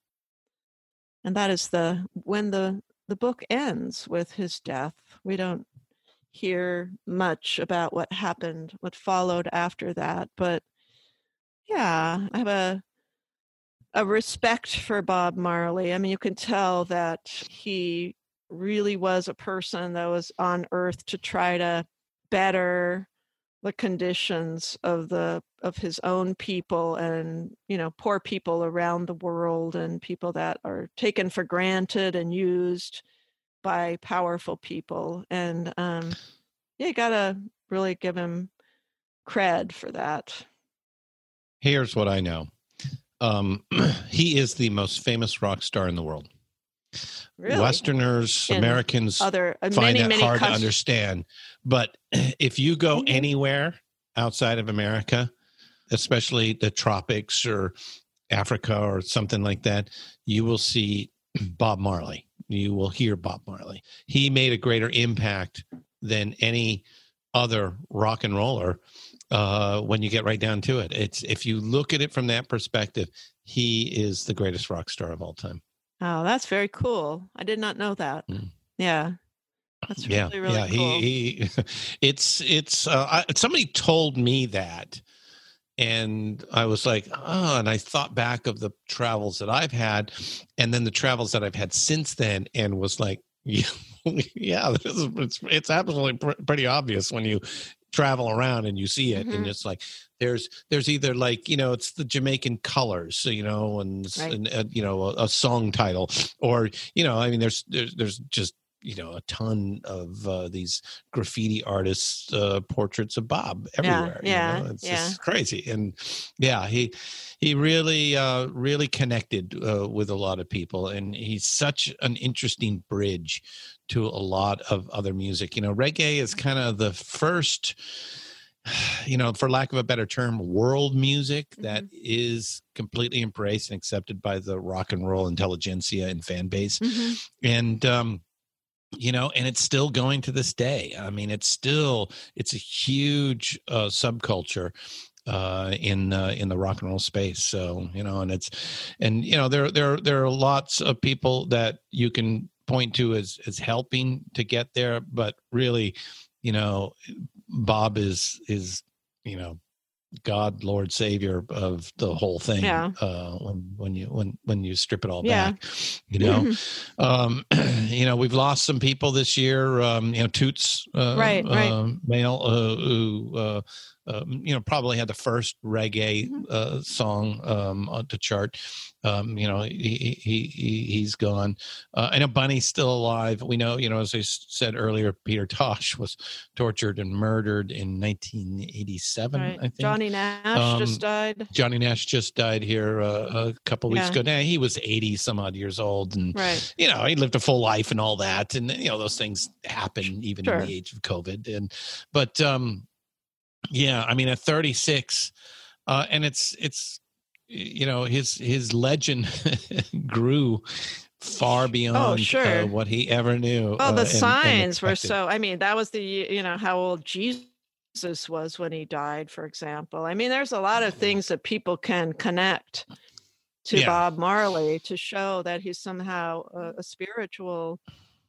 I: And that is the when the the book ends with his death. We don't hear much about what happened, what followed after that, but yeah, I have a a respect for Bob Marley. I mean, you can tell that he really was a person that was on earth to try to better the conditions of the of his own people and you know poor people around the world and people that are taken for granted and used by powerful people and um yeah you gotta really give him cred for that
J: Here's what I know. Um, he is the most famous rock star in the world.
I: Really?
J: Westerners, Americans
I: other- uh,
J: find
I: many,
J: that
I: many
J: hard to understand. But if you go
I: Mm-hmm.
J: anywhere outside of America, especially the tropics or Africa or something like that, you will see Bob Marley. You will hear Bob Marley. He made a greater impact than any other rock and roller uh, when you get right down to it. It's if you look at it from that perspective, he is the greatest rock star of all time.
I: oh that's very cool i did not know that yeah that's
J: yeah,
I: really really
J: yeah.
I: cool
J: He, he, it's it's. Uh, I, somebody told me that and I was like, oh, and I thought back of the travels that I've had, and then the travels that I've had since then, and was like, yeah, yeah, is, it's it's absolutely pr- pretty obvious when you travel around and you see it,
I: Mhm.
J: and it's like there's there's either like you know it's the Jamaican colors, so, you know, and,
I: Right.
J: and uh, you know a, a song title, or you know, I mean, there's there's there's just you know a ton of uh, these graffiti artists uh, portraits of bob everywhere you
I: yeah,
J: know? it's
I: yeah.
J: just crazy and yeah he he really uh really connected uh, with a lot of people and he's such an interesting bridge to a lot of other music. You know reggae is kind of the first you know for lack of a better term world music that is completely embraced and accepted by the rock and roll intelligentsia and fan base.
I: Mhm.
J: and um you know and it's still going to this day. I mean it's still it's a huge uh subculture uh in uh, in the rock and roll space. So you know and it's and you know there there there are lots of people that you can point to as as helping to get there but really you know bob is is you know god lord savior of the whole thing
I: Yeah.
J: uh when when you when when you strip it all
I: Yeah.
J: back you know um you know we've lost some people this year um you know toots uh,
I: Right, right.
J: um, male uh, who uh um, you know probably had the first reggae
I: Mm-hmm.
J: uh song um on to chart um you know he he, he he's gone uh i know bunny's still alive we know you know as I said earlier peter tosh was tortured and murdered in 1987
I: Right.
J: i think
I: Johnny Nash just
J: Um,
I: died.
J: Johnny Nash just died here uh, a couple weeks
I: Yeah.
J: ago. Now he was eighty some odd years old, and
I: Right.
J: you know he lived a full life and all that, and you know those things happen even
I: Sure.
J: in the age of COVID. And but um, yeah, I mean at thirty six, uh, and it's it's you know his his legend grew far beyond oh,
I: sure.
J: uh, what he ever knew.
I: Oh,
J: uh,
I: the
J: and- and
I: signs were so. I mean, that was the you know how old Jesus was when he died, for example. I mean, there's a lot of things that people can connect to
J: Yeah.
I: Bob Marley to show that he's somehow a, a spiritual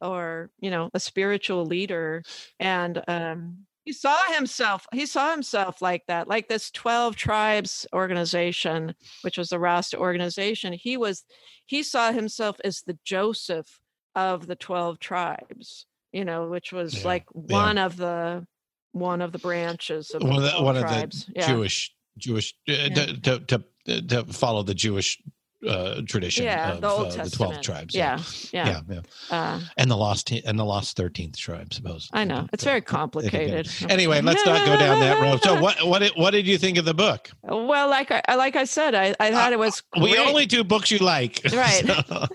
I: or you know a spiritual leader and um he saw himself he saw himself like that like this 12 tribes organization which was the rasta organization he was he saw himself as the joseph of the 12 tribes you know which was
J: Yeah,
I: like
J: yeah.
I: one of the one of the branches of
J: one of the,
I: 12
J: one
I: tribes
J: of the
I: yeah.
J: Jewish Jewish uh, to, to to to follow the Jewish uh, tradition
I: yeah
J: of
I: the
J: uh, the twelve tribes.
I: yeah yeah,
J: yeah, yeah.
I: Uh,
J: and the lost and the lost thirteenth tribe, suppose.
I: i know it's very complicated
J: Anyway, let's not go down that road. So, what what did, what did you think of the book?
I: Well, like I like I said, I, I thought it was
J: We only do books you like,
I: Right.
J: So-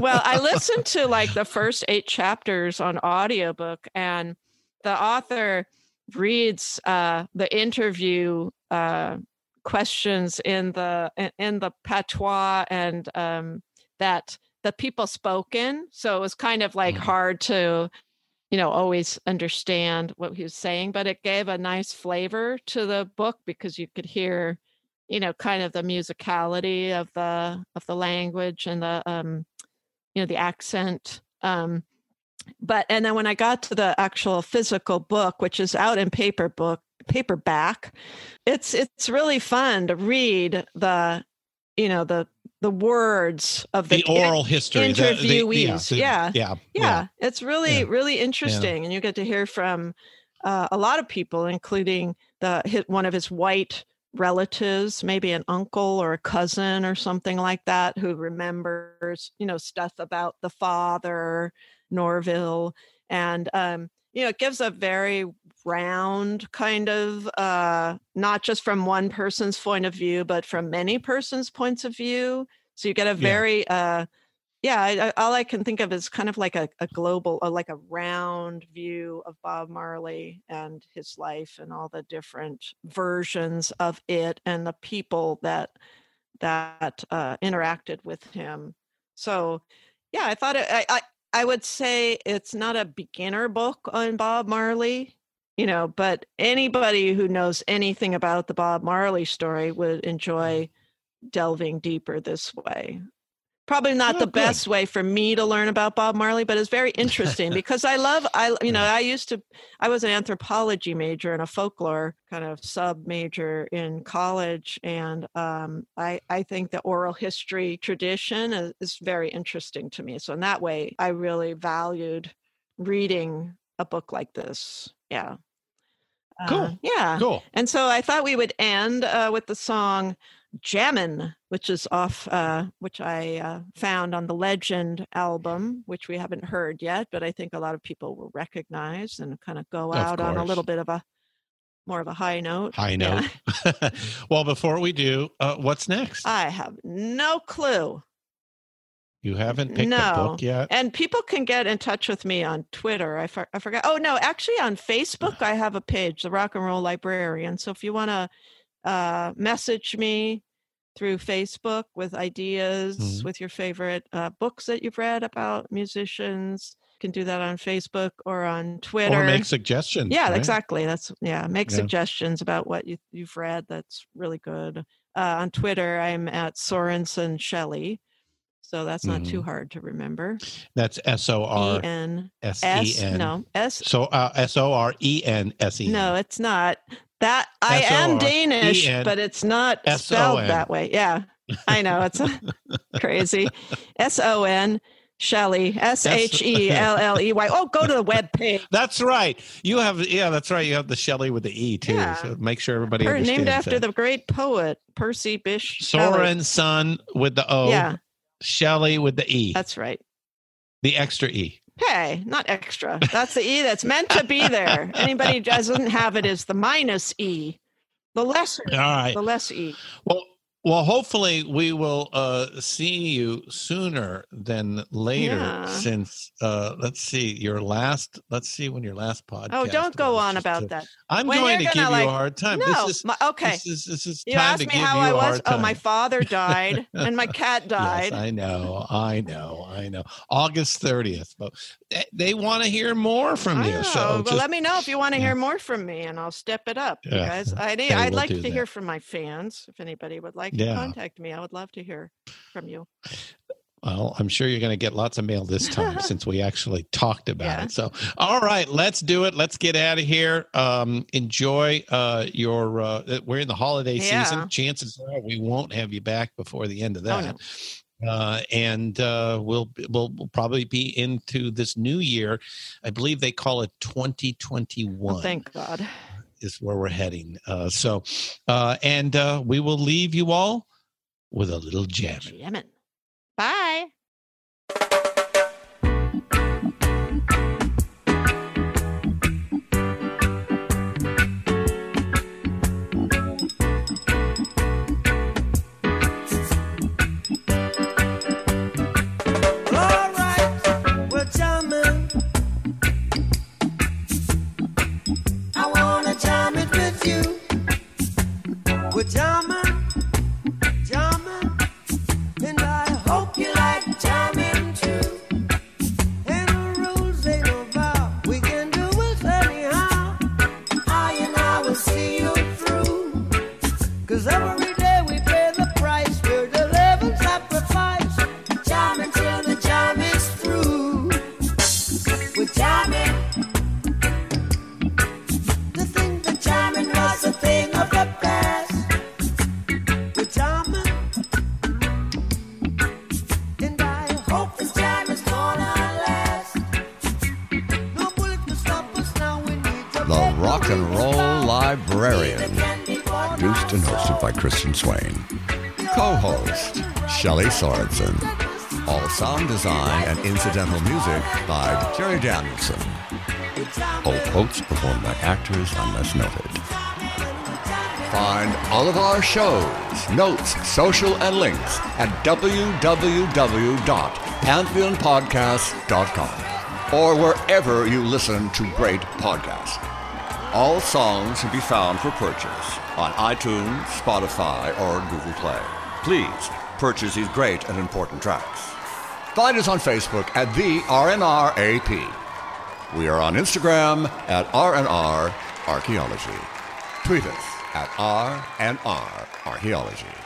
I: well, I listened to like the first eight chapters on audiobook, and the author reads uh, the interview uh, questions in the in- in the patois and um, that the people spoken. So it was kind of like hard to you know always understand what he was saying but it gave a nice flavor to the book because you could hear you know kind of the musicality of the of the language and the um you know the accent um but and then when i got to the actual physical book which is out in paper book paperback. It's it's really fun to read the you know the the words of the,
J: the oral history, the- the-
I: interviewees.
J: the-
I: yeah.
J: yeah,
I: yeah. it's really
J: Yeah.
I: really interesting and you get to hear from uh, a lot of people including the hit one of his white relatives maybe an uncle or a cousin or something like that who remembers you know stuff about the father Norval. And um you know it gives a very round kind of uh not just from one person's point of view but from many persons points of view. So you get a very uh yeah I, I, all i can think of is kind of like a, a global uh, like a round view of bob marley and his life and all the different versions of it and the people that that uh, interacted with him. So yeah i thought it, I, I i would say it's not a beginner book on bob marley you know but anybody who knows anything about the bob marley story would enjoy delving deeper this way probably not
J: Oh,
I: the
J: good.
I: best way for me to learn about Bob Marley, but it's very interesting because I love I you know I used to I was an anthropology major and a folklore kind of sub major in college, and um, I I think the oral history tradition is, is very interesting to me. So in that way, I really valued reading a book like this. Yeah. Uh,
J: Cool.
I: yeah.
J: Cool.
I: And so I thought we would end uh, with the song Jammin', which is off, uh, which I uh, found on the Legend album, which we haven't heard yet, but I think a lot of people will recognize and kind of go
J: Of
I: out on a little bit of a more of a high note.
J: High
I: Yeah.
J: note. well, before we do, uh, what's next?
I: I have no clue.
J: You haven't picked
I: no.
J: a book yet.
I: And people can get in touch with me on Twitter. I, for, I forgot. Oh, no, actually on Facebook, I have a page, the Rock and Roll Librarian. So if you want to uh, message me through Facebook with ideas,
J: Mhm.
I: with your favorite uh, books that you've read about musicians, you can do that on Facebook or on Twitter.
J: Or make suggestions.
I: Yeah,
J: right?
I: exactly. That's yeah. Make
J: Yeah.
I: suggestions about what you, you've read. That's really good. Uh, on Twitter, I'm at Sorenson Shelley, so that's not too
J: Mhm.
I: hard to remember.
J: That's S O R
I: E N
J: S E N.
I: no S
J: So uh, S O R E N S E. N.
I: no, it's not. That I am Danish,
J: S-O-R-E-N
I: but it's not spelled that way. Yeah, I know it's crazy. S O N Shelley S H E L L E Y. Oh, go to the web page.
J: That's right. You have yeah, that's right. You have the Shelley with the E too.
I: Yeah.
J: So make sure everybody
I: Her, named after
J: that.
I: the great poet Percy Bysshe Shelley.
J: Son with the O.
I: Yeah.
J: Shelley with the E.
I: That's right.
J: the extra E.
I: Hey, not extra. That's the E that's meant to be there. Anybody doesn't have it is the minus E, the lesser,
J: All right.
I: the less E.
J: Well, well, hopefully we will uh, see you sooner than later.
I: Yeah.
J: Since uh, let's see, your last. Let's see when your last podcast.
I: Oh, don't go on about that.
J: I'm
I: When
J: going to give
I: gonna,
J: you a hard time.
I: No,
J: this is
I: my- okay.
J: This is this is
I: You
J: time
I: asked
J: to
I: me
J: give you
I: I
J: a
I: was. Oh, my father died, and my cat died.
J: Yes, I know, I know, I know. August 30th, but they, they want to hear more from you.
I: Oh,
J: So
I: well,
J: just,
I: let me know if you want to hear more from me, and I'll step it up.
J: Yeah.
I: guys, I need, I'd like to
J: that.
I: hear from my fans. If anybody would like
J: Yeah.
I: contact me, I would love to hear from you.
J: well, I'm sure you're going to get lots of mail this time since we actually talked about
I: Yeah.
J: it. So, all right, let's do it. Let's get out of here. Um, enjoy uh, your. Uh, we're in the holiday
I: Yeah.
J: season. Chances are we won't have you back before the end of
I: Oh,
J: that. Uh, and uh, we'll, we'll we'll probably be into this new year. I believe they call it 2021.
I: Oh, thank God.
J: Is where we're heading. Uh, so, uh, and uh, we will leave you all with a little jam.
I: Yemen. Bye.
D: We're jamming,
E: Shelley Sorenson. All sound design and incidental music by Jerry Danielson. All quotes performed by actors unless noted. Find all of our shows, notes, social, and links at www.pantheonpodcast.com or wherever you listen to great podcasts. All songs can be found for purchase on iTunes, Spotify, or Google Play. Please purchase these great and important tracks. Find us on Facebook at the RNRAP. We are on Instagram at RNR Archaeology. Tweet us at RNR Archaeology.